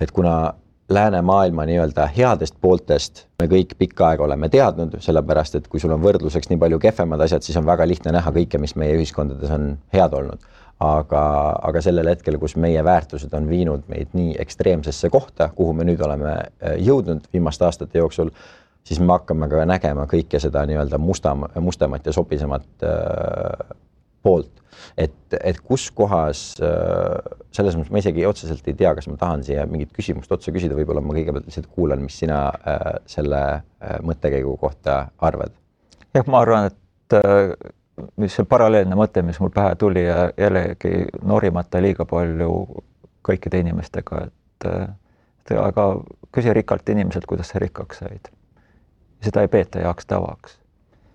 et kuna läänemaailma nii-öelda headest pooltest me kõik pikka aega oleme teadnud, sellepärast et kui sul on võrdluseks nii palju kehvemad asjad, siis on väga lihtne näha kõike, mis meie ühiskondades on head olnud. aga, aga sellel hetkel, kus meie väärtused on viinud meid nii ekstreemsesse kohta, kuhu me nüüd oleme äh, jõudnud viimaste aastate jooksul, siis me hakkame ka nägema kõike seda nii-öelda musta, mustemat ja sobisemat äh, poolt. et, et kus kohas äh, selles mõttes ma isegi otseselt ei tea, kas ma tahan siia mingit küsimust otse küsida, võib-olla ma kõigepealt lihtsalt kuulan, mis sina äh, selle äh, mõttekäigu kohta arvad. jah, ma arvan, et äh, mis see paralleelne mõte, mis mul pähe tuli ja jällegi norimata liiga palju kõikide inimestega, et, äh, aga küsi rikkalt inimeselt, kuidas sa rikkaks said seda ei peeta heaks tavaks.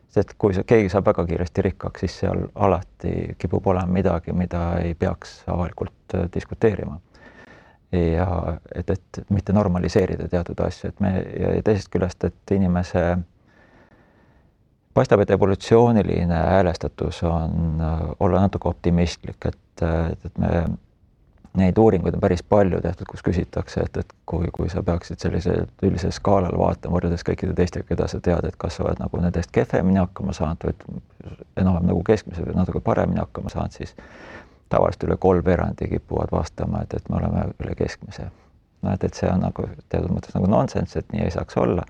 sest kui sa, keegi saab väga kiiresti rikkaks, siis seal alati kipub olema midagi, mida ei peaks avalikult äh, diskuteerima. ja et, et mitte normaliseerida teatud asju, et me ja teisest küljest, et inimese paistab, et evolutsiooniline häälestatus on äh, olla natuke optimistlik, et, et me neid uuringuid on päris palju tehtud, kus küsitakse, et, et kui, kui sa peaksid sellisel üldisel skaalal vaatama võrreldes kõikide teistega, keda sa tead, et kas sa oled nagu nendest kehvemini hakkama saanud või enam-vähem nagu keskmiselt või natuke paremini hakkama saanud, siis tavaliselt üle kolmveerandi kipuvad vastama, et, et me oleme üle keskmise. no et, et see on nagu teatud mõttes nagu nonsenss, et nii ei saaks olla.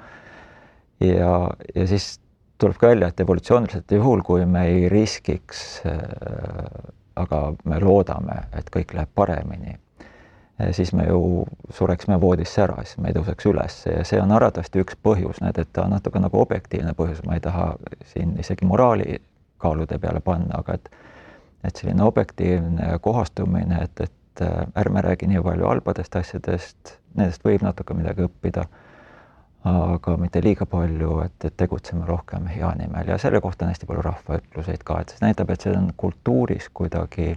ja, ja siis tuleb ka välja, et evolutsiooniliselt juhul, kui me ei riskiks äh, aga me loodame, et kõik läheb paremini, siis me ju sureksime voodisse ära, siis me ei tõuseks üles. Ja see on arvatavasti üks põhjus, näed, et ta on natuke nagu objektiivne põhjus, ma ei taha siin isegi moraali kaalude peale panna, aga et et selline objektiivne kohastumine, et, et ärme räägi nii palju halbadest asjadest, nendest võib natuke midagi õppida aga mitte liiga palju, et, et tegutseme rohkem hea nimel ja selle kohta on hästi palju rahvaütluseid ka, et see näitab, et see on kultuuris kuidagi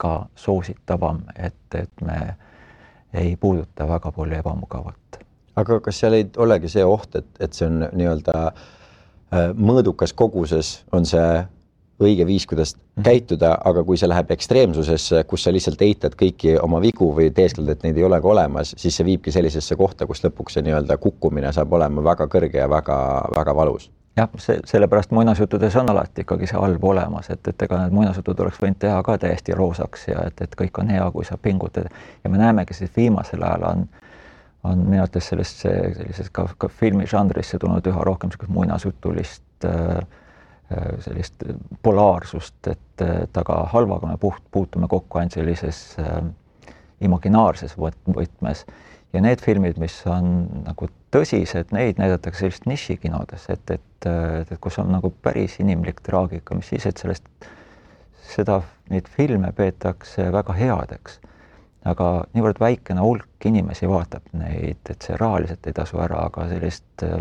ka soositavam, et, et me ei puuduta väga palju ebamugavat. aga kas seal ei olegi see oht, et, et see on nii-öelda äh, mõõdukas koguses, on see õige viis, kuidas mhm. käituda, aga kui see läheb ekstreemsusesse, kus sa lihtsalt eitad kõiki oma vigu või teeskled, et neid ei olegi olemas, siis see viibki sellisesse kohta, kus lõpuks see nii-öelda kukkumine saab olema väga kõrge ja väga-väga valus jah, see, sellepärast muinasjuttudes on alati ikkagi see halb olemas, et, et ega need muinasjutud oleks võinud teha ka täiesti roosaks ja et, et kõik on hea, kui sa pingutad ja me näemegi, siis viimasel ajal on on minu arvates sellesse sellisesse ka, ka filmižanrisse tulnud üha rohkem niisugust muinasjutulist sellist polaarsust, et, et aga halvaga me puht, puutume kokku ainult sellises imaginaarses võtmes ja need filmid, mis on nagu tõsised, neid näidatakse sellist nišikinodes, et, et, et, et kus on nagu päris inimlik traagika, mis siis, et sellest, seda, neid filme peetakse väga headeks. aga niivõrd väikene hulk inimesi vaatab neid, et see rahaliselt ei tasu ära, aga sellist äh,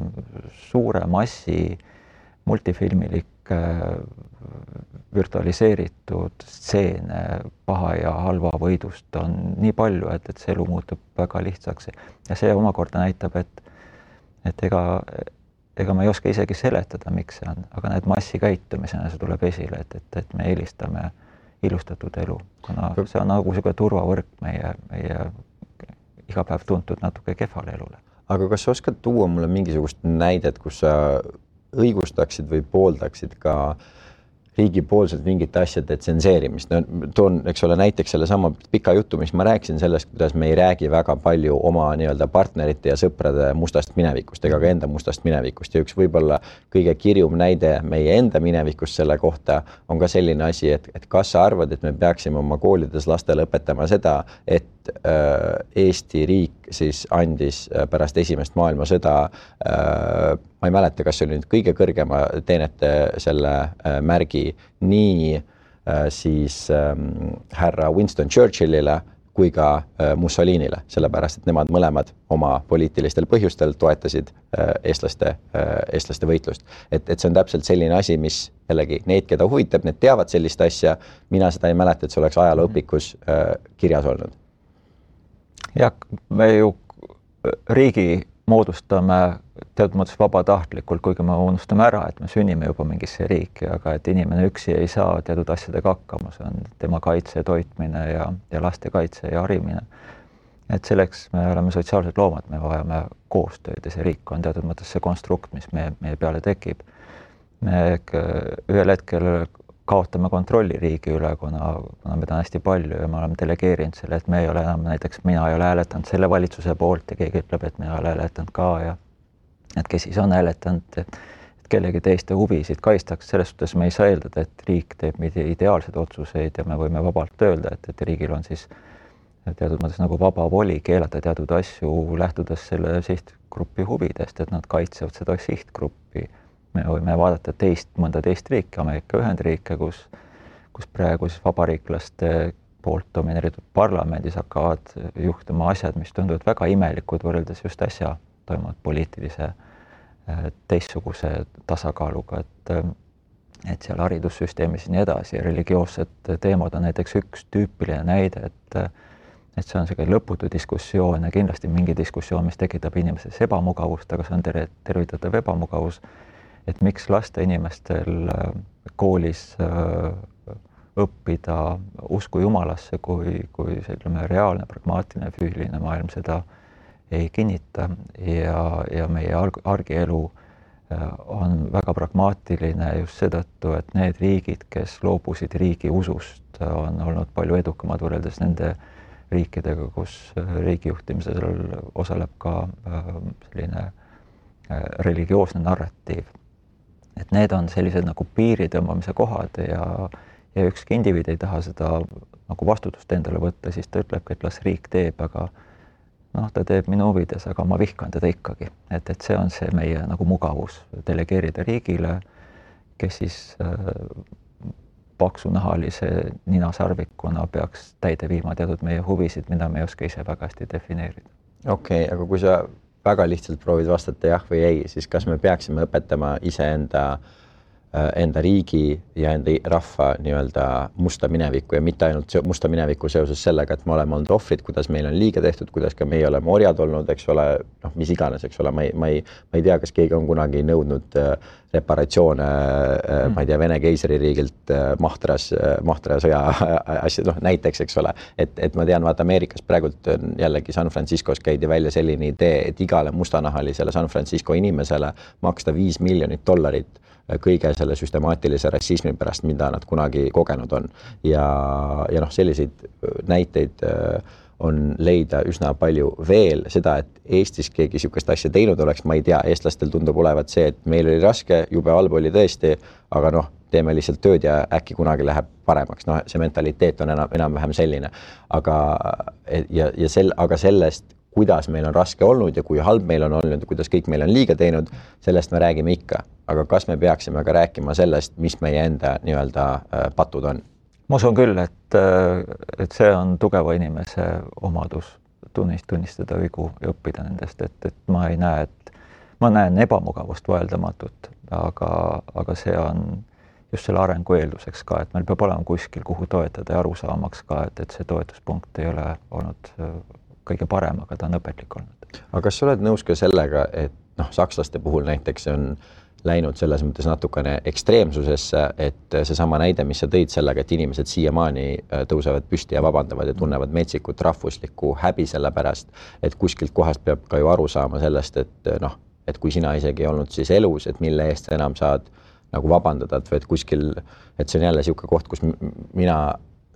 suure massi multifilmilik virtualiseeritud stseene paha ja halva võidust on nii palju, et, et see elu muutub väga lihtsaks ja see omakorda näitab, et et ega, ega ma ei oska isegi seletada, miks see on, aga näed, massikäitumisena see tuleb esile, et, et, et me eelistame ilustatud elu, kuna see on nagu niisugune turvavõrk meie, meie iga päev tuntud natuke kehvale elule. aga kas sa oskad tuua mulle mingisugust näidet, kus sa õigustaksid või pooldaksid ka riigipoolselt mingite asjade tsenseerimist, no toon, eks ole, näiteks sellesama pika jutu, mis ma rääkisin sellest, kuidas me ei räägi väga palju oma nii-öelda partnerite ja sõprade mustast minevikust ega ka enda mustast minevikust. Ja üks võib-olla kõige kirjum näide meie enda minevikust selle kohta on ka selline asi, et, et kas sa arvad, et me peaksime oma koolides lastele õpetama seda, et Eesti riik siis andis äh, pärast esimest maailmasõda äh, ma ei mäleta, kas see oli nüüd kõige kõrgema teenete selle äh, märgi nii äh, siis ähm, härra Winston Churchillile kui ka äh, Mussolinile, sellepärast et nemad mõlemad oma poliitilistel põhjustel toetasid eestlaste, eestlaste võitlust. et, et see on täpselt selline asi, mis jällegi neid, keda huvitab, need teavad sellist asja. mina seda ei mäleta, et see oleks ajalooõpikus kirjas olnud. Jah, me ju riigi moodustame teatud mõttes vabatahtlikult, kuigi me unustame ära, et me sünnime juba mingisse riiki, aga et inimene üksi ei saa teatud asjadega hakkama, see on tema kaitse, toitmine ja, ja laste kaitse ja harimine. et selleks me oleme sotsiaalsed loomad, me vajame koostööd ja see riik on teatud mõttes see konstrukt, mis meie, meie peale tekib. me ühel hetkel kaotame kontrolli riigi üle, kuna, kuna meid on hästi palju ja me oleme delegeerinud selle, et me ei ole enam näiteks, mina ei ole hääletanud selle valitsuse poolt ja keegi ütleb, et mina ei ole hääletanud ka ja et kes siis on hääletanud, et kellegi teiste huvisid kaitstakse, selles suhtes me ei saa eeldada, et riik teeb ideaalseid otsuseid ja me võime vabalt öelda, et, et riigil on siis teatud mõttes nagu vaba voli keelata teatud asju, lähtudes selle sihtgrupi huvidest, et nad kaitsevad seda sihtgruppi me võime vaadata teist, mõnda teist riiki, Ameerika Ühendriike, kus, kus praegu siis vabariiklaste poolt domineeritud parlamendis hakkavad juhtuma asjad, mis tunduvad väga imelikud võrreldes just äsja toimunud poliitilise äh, teistsuguse tasakaaluga, et äh, et seal haridussüsteemis ja nii edasi, religioossed teemad on näiteks üks tüüpiline näide, et et see on niisugune lõputu diskussioon ja kindlasti mingi diskussioon, mis tekitab inimeses ebamugavust, aga see on ter-, tervitatav ebamugavus et miks lasta inimestel äh, koolis äh, õppida usku Jumalasse, kui, kui ütleme, reaalne, pragmaatiline, füüsiline maailm seda ei kinnita. Ja, ja meie arg, argielu äh, on väga pragmaatiline just seetõttu, et need riigid, kes loobusid riigi usust, on olnud palju edukamad võrreldes nende riikidega, kus riigi juhtimisel osaleb ka selline religioosne narratiiv et need on sellised nagu piiri tõmbamise kohad ja, ja ükski indiviid ei taha seda nagu vastutust endale võtta, siis ta ütlebki, et las riik teeb, aga noh, ta teeb minu huvides, aga ma vihkan teda ikkagi, et, et see on see meie nagu mugavus, delegeerida riigile, kes siis äh, paksunahalise ninasarvikuna peaks täide viima teatud meie huvisid, mida me ei oska ise väga hästi defineerida. okei okay,, aga kui sa väga lihtsalt proovid vastata jah või ei, siis kas me peaksime õpetama iseenda äh, enda riigi ja enda rahva nii-öelda musta minevikku ja mitte ainult musta minevikku seoses sellega, et me oleme olnud ohvrid, kuidas meile on liiga tehtud, kuidas ka meie oleme orjad olnud, eks ole, noh, mis iganes, eks ole, ma ei, ma ei, ma ei tea, kas keegi on kunagi nõudnud äh, reparatsioone mm., ma ei tea, Vene keisririigilt Mahtras, Mahtra sõja asju, noh näiteks, eks ole, et, et ma tean, vaata Ameerikas praegult jällegi San Franciscos käidi välja selline idee, et igale mustanahalisele San Francisco inimesele maksta viis miljonit dollarit kõige selle süstemaatilise rassismi pärast, mida nad kunagi kogenud on. ja, ja noh, selliseid näiteid äh, on leida üsna palju veel seda, et Eestis keegi niisugust asja teinud oleks, ma ei tea, eestlastel tundub olevat see, et meil oli raske, jube halb oli tõesti, aga noh, teeme lihtsalt tööd ja äkki kunagi läheb paremaks, noh, see mentaliteet on enam, enam-vähem selline. aga ja, ja sel, aga sellest, kuidas meil on raske olnud ja kui halb meil on olnud ja kuidas kõik meile on liiga teinud, sellest me räägime ikka. aga kas me peaksime ka rääkima sellest, mis meie enda nii-öelda äh, patud on? ma usun küll, et, äh, et see on tugeva inimese omadus, tunnist, tunnistada vigu ja õppida nendest, et, et ma ei näe, et ma näen ebamugavust vaieldamatut, aga, aga see on just selle arengu eelduseks ka, et meil peab olema kuskil, kuhu toetada ja arusaamaks ka, et, et see toetuspunkt ei ole olnud äh, kõige parem, aga ta on õpetlik olnud. aga kas sa oled nõus ka sellega, et noh, sakslaste puhul näiteks on läinud selles mõttes natukene ekstreemsusesse, et seesama näide, mis sa tõid sellega, et inimesed siiamaani äh, tõusevad püsti ja vabandavad ja tunnevad metsikut rahvuslikku häbi selle pärast, et kuskilt kohast peab ka ju aru saama sellest, et noh, et kui sina isegi ei olnud siis elus, et mille eest sa enam saad nagu vabandada, et et kuskil, et see on jälle niisugune koht, kus mina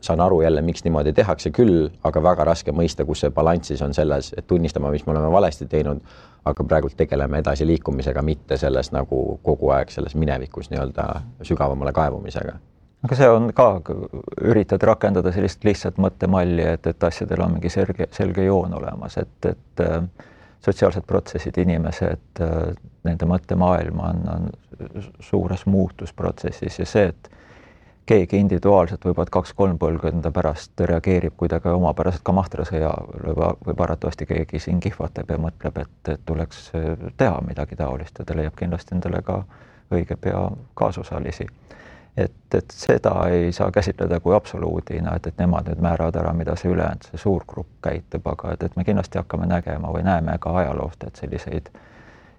saan aru jälle, miks niimoodi tehakse küll, aga väga raske mõista, kus see balanss siis on selles, et tunnistama, mis me oleme valesti teinud, aga praegult tegeleme edasiliikumisega, mitte selles nagu kogu aeg selles minevikus nii-öelda sügavamale kaevumisega. aga see on ka, üritad rakendada sellist lihtsat mõttemalli, et, et asjadel on mingi selge, selge joon olemas, et, et äh, sotsiaalsed protsessid, inimesed, äh, nende mõttemaailm on, on suures muutusprotsessis ja see, et keegi individuaalselt võib-olla kaks-kolm põlvkonda pärast reageerib kuidagi omapäraselt ka mahtrasõjale või arvatavasti keegi siin kihvatab ja mõtleb, et, tuleks teha midagi taolist ja ta leiab kindlasti endale ka õige pea kaasosalisi. et, et seda ei saa käsitleda kui absoluudina, et, et nemad nüüd määravad ära, mida see ülejäänud, see suur grupp käitub, aga et, et me kindlasti hakkame nägema või näeme ka ajaloost, et selliseid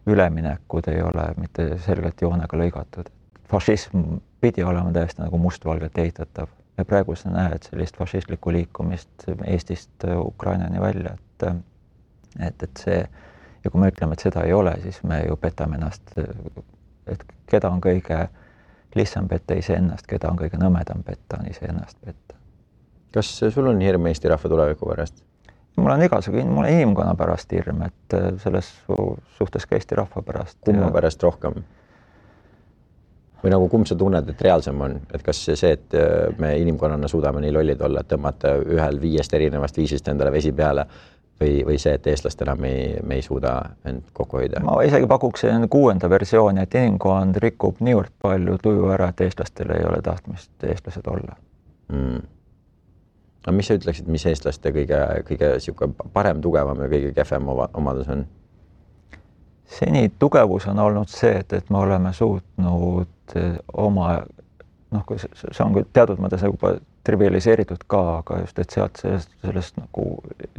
üleminekud ei ole mitte selgelt joonega lõigatud. Fašism pidi olema täiesti nagu mustvalgelt ehitatav ja praegu sa näed sellist fašistlikku liikumist Eestist Ukrainani välja, et et, et see ja kui me ütleme, et seda ei ole, siis me ju petame ennast, et keda on kõige lihtsam petta iseennast, keda on kõige nõmedam petta, on iseennast petta. kas sul on hirm Eesti rahva tuleviku pärast? mul on igasugu, mul on inimkonna pärast hirm, et selles suhtes ka Eesti rahva pärast. kumma pärast rohkem? Või nagu kumb sa tunned, et reaalsem on, et kas see, et äh, me inimkonnana suudame nii lollid olla, et tõmmata ühel viiest erinevast viisist endale vesi peale või, või see, et eestlastena me ei, me ei suuda end kokku hoida? ma isegi pakuks kuuenda versiooni, et inimkond rikub niivõrd palju tuju ära, et eestlastel ei ole tahtmist eestlased olla mm.. aga mis sa ütleksid, mis eestlaste kõige, kõige niisugune parem, tugevam ja kõige kehvem omadus on? Seni tugevus on olnud see, et, et me oleme suutnud eh, oma noh, kui see on teatud mõttes nagu trivialiseeritud ka, aga just, et sealt sellest, sellest nagu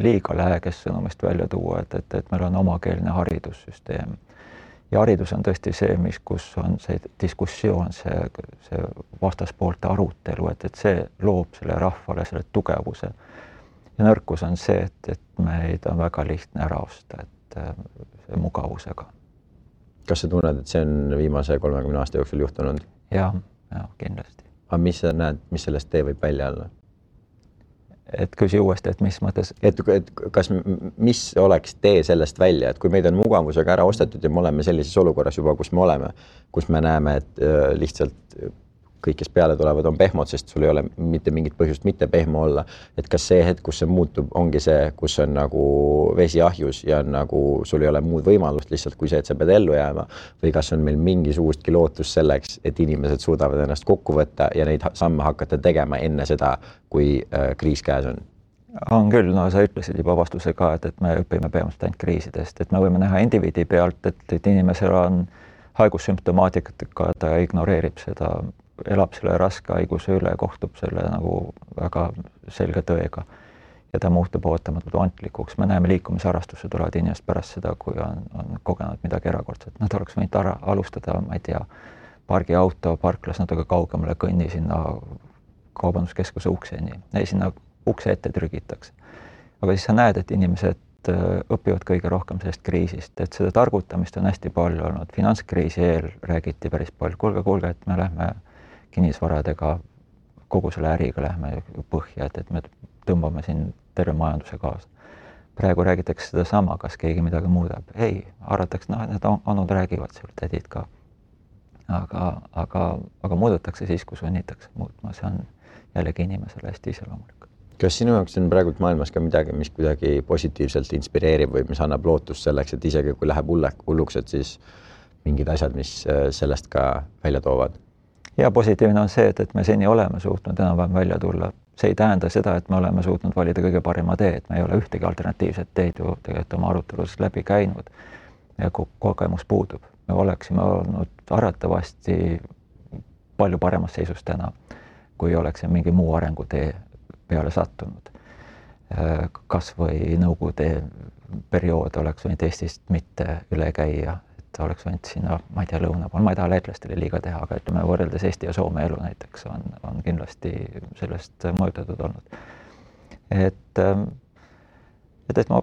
liiga läägest sõnumist välja tuua, et, et, et meil on omakeelne haridussüsteem. ja haridus on tõesti see, mis, kus on see diskussioon, see, see vastaspoolte arutelu, et, et see loob selle rahvale selle tugevuse. ja nõrkus on see, et, et meid on väga lihtne ära osta, et mugavusega. kas sa tunned, et see on viimase kolmekümne aasta jooksul juhtunud? ja, ja kindlasti. aga mis sa näed, mis sellest tee võib välja olla? et küsi uuesti, et mis mõttes? et, et kas, mis oleks tee sellest välja, et kui meid on mugavusega ära ostetud ja me oleme sellises olukorras juba, kus me oleme, kus me näeme, et äh, lihtsalt kõik, kes peale tulevad, on pehmod, sest sul ei ole mitte mingit põhjust mitte pehmo olla. et kas see hetk, kus see muutub, ongi see, kus on nagu vesi ahjus ja nagu sul ei ole muud võimalust lihtsalt kui see, et sa pead ellu jääma või kas on meil mingisugustki lootust selleks, et inimesed suudavad ennast kokku võtta ja neid samme hakata tegema enne seda, kui äh, kriis käes on? on küll, no sa ütlesid juba vastuse ka, et, et me õpime põhimõtteliselt ainult kriisidest, et me võime näha indiviidi pealt, et, et inimesel on haigussümptomaatikaga, ta ignoreerib seda elab selle raske haiguse üle, kohtub selle nagu väga selge tõega. Ja ta muutub ootamatult vantlikuks. me näeme liikumisharrastusse tulevad inimesed pärast seda, kui on, on kogenud midagi erakordset, nad oleks võinud ära alustada, ma ei tea, pargiauto parklas natuke kaugemale, kõnni sinna kaubanduskeskuse ukseni, sinna ukse ette trügitakse. aga siis sa näed, et inimesed äh, õpivad kõige rohkem sellest kriisist, et seda targutamist on hästi palju olnud, finantskriisi eel räägiti päris palju, kuulge, kuulge, et me lähme kinnisvaradega, kogu selle äriga lähme põhja, et, et me tõmbame siin terve majanduse kaasa. praegu räägitakse sedasama, kas keegi midagi muudab, ei, arvatakse, noh, need anud räägivad seal, tädid ka. aga, aga, aga muudetakse siis, kui sunnitakse muutma, see on jällegi inimesele hästi iseloomulik kas sinu jaoks on praegult maailmas ka midagi, mis kuidagi positiivselt inspireerib või mis annab lootust selleks, et isegi kui läheb hulle, hulluks, et siis mingid asjad, mis äh, sellest ka välja toovad? Ja positiivne on see, et, et me seni oleme suutnud enam-vähem välja tulla. see ei tähenda seda, et me oleme suutnud valida kõige parima tee, et me ei ole ühtegi alternatiivset teed ju tegelikult oma aruteludes läbi käinud ja ko kogemus puudub. me oleksime olnud arvatavasti palju paremas seisus täna, kui oleksime mingi muu arengutee peale sattunud. kas või Nõukogude periood oleks võinud Eestist mitte üle käia et oleks võinud sinna, ma ei tea, lõuna pool, ma ei taha lätlastele liiga teha, aga ütleme, võrreldes Eesti ja Soome elu näiteks on, on kindlasti sellest mõjutatud olnud. et, ähm, et, et ma,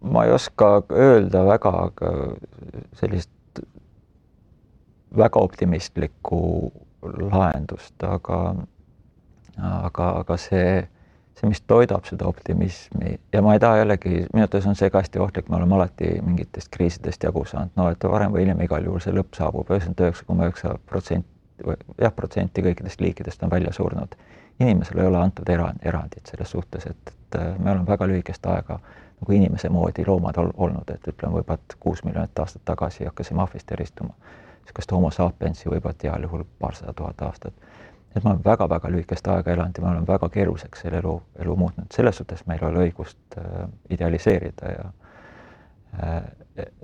ma ei oska öelda väga sellist väga optimistlikku lahendust, aga, aga, aga see see, mis toidab seda optimismi. Ja ma ei taha jällegi, minu arvates on see ka hästi ohtlik, me oleme alati mingitest kriisidest jagu saanud, no et varem või hiljem igal juhul see lõpp saabub, üheksakümmend üheksa koma üheksa protsenti, jah, protsenti kõikidest liikidest on välja surnud. inimesele ei ole antud era-, erandit selles suhtes, et, et äh, me oleme väga lühikest aega nagu inimese moodi loomad ol, olnud, et ütleme, võib-olla kuus miljonit aastat tagasi hakkasime ahvist eristuma. niisugust homo sapiensi võib-olla heal juhul paarsada tuhat aastat et ma olen väga-väga lühikest aega elanud ja ma olen väga keeruliseks selle elu, elu muutnud, selles suhtes meil ei ole õigust äh, idealiseerida ja äh,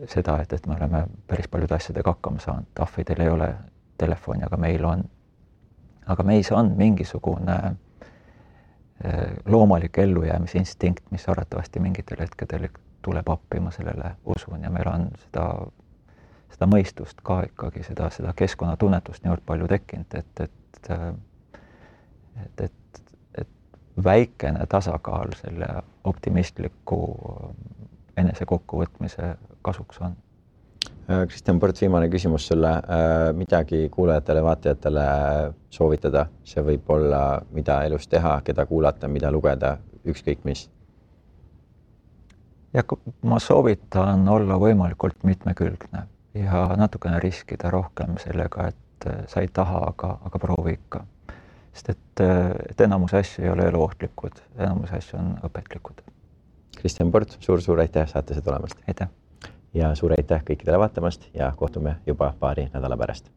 seda, et, et me oleme päris paljude asjadega hakkama saanud, ahvidel ei ole telefoni, aga meil on. aga meis on mingisugune äh, loomulik ellujäämisinstinkt, mis arvatavasti mingitel hetkedel tuleb appi, ma sellele usun. Ja meil on seda, seda mõistust ka ikkagi, seda, seda keskkonnatunnetust niivõrd palju tekkinud, et, et et, et, et väikene tasakaal selle optimistliku enesekokkuvõtmise kasuks on. Kristjan Põrd, viimane küsimus sulle, midagi kuulajatele-vaatajatele soovitada, see võib olla, mida elus teha, keda kuulata, mida lugeda, ükskõik mis? ja ma soovitan olla võimalikult mitmekülgne ja natukene riskida rohkem sellega, et et äh, sa ei taha, aga, aga proovi ikka. sest et, äh, et enamus asju ei ole eluohtlikud, enamus asju on õpetlikud. Kristjan Port suur,, suur-suur aitäh saatesse tulemast! aitäh! ja suur aitäh kõikidele vaatamast ja kohtume juba paari nädala pärast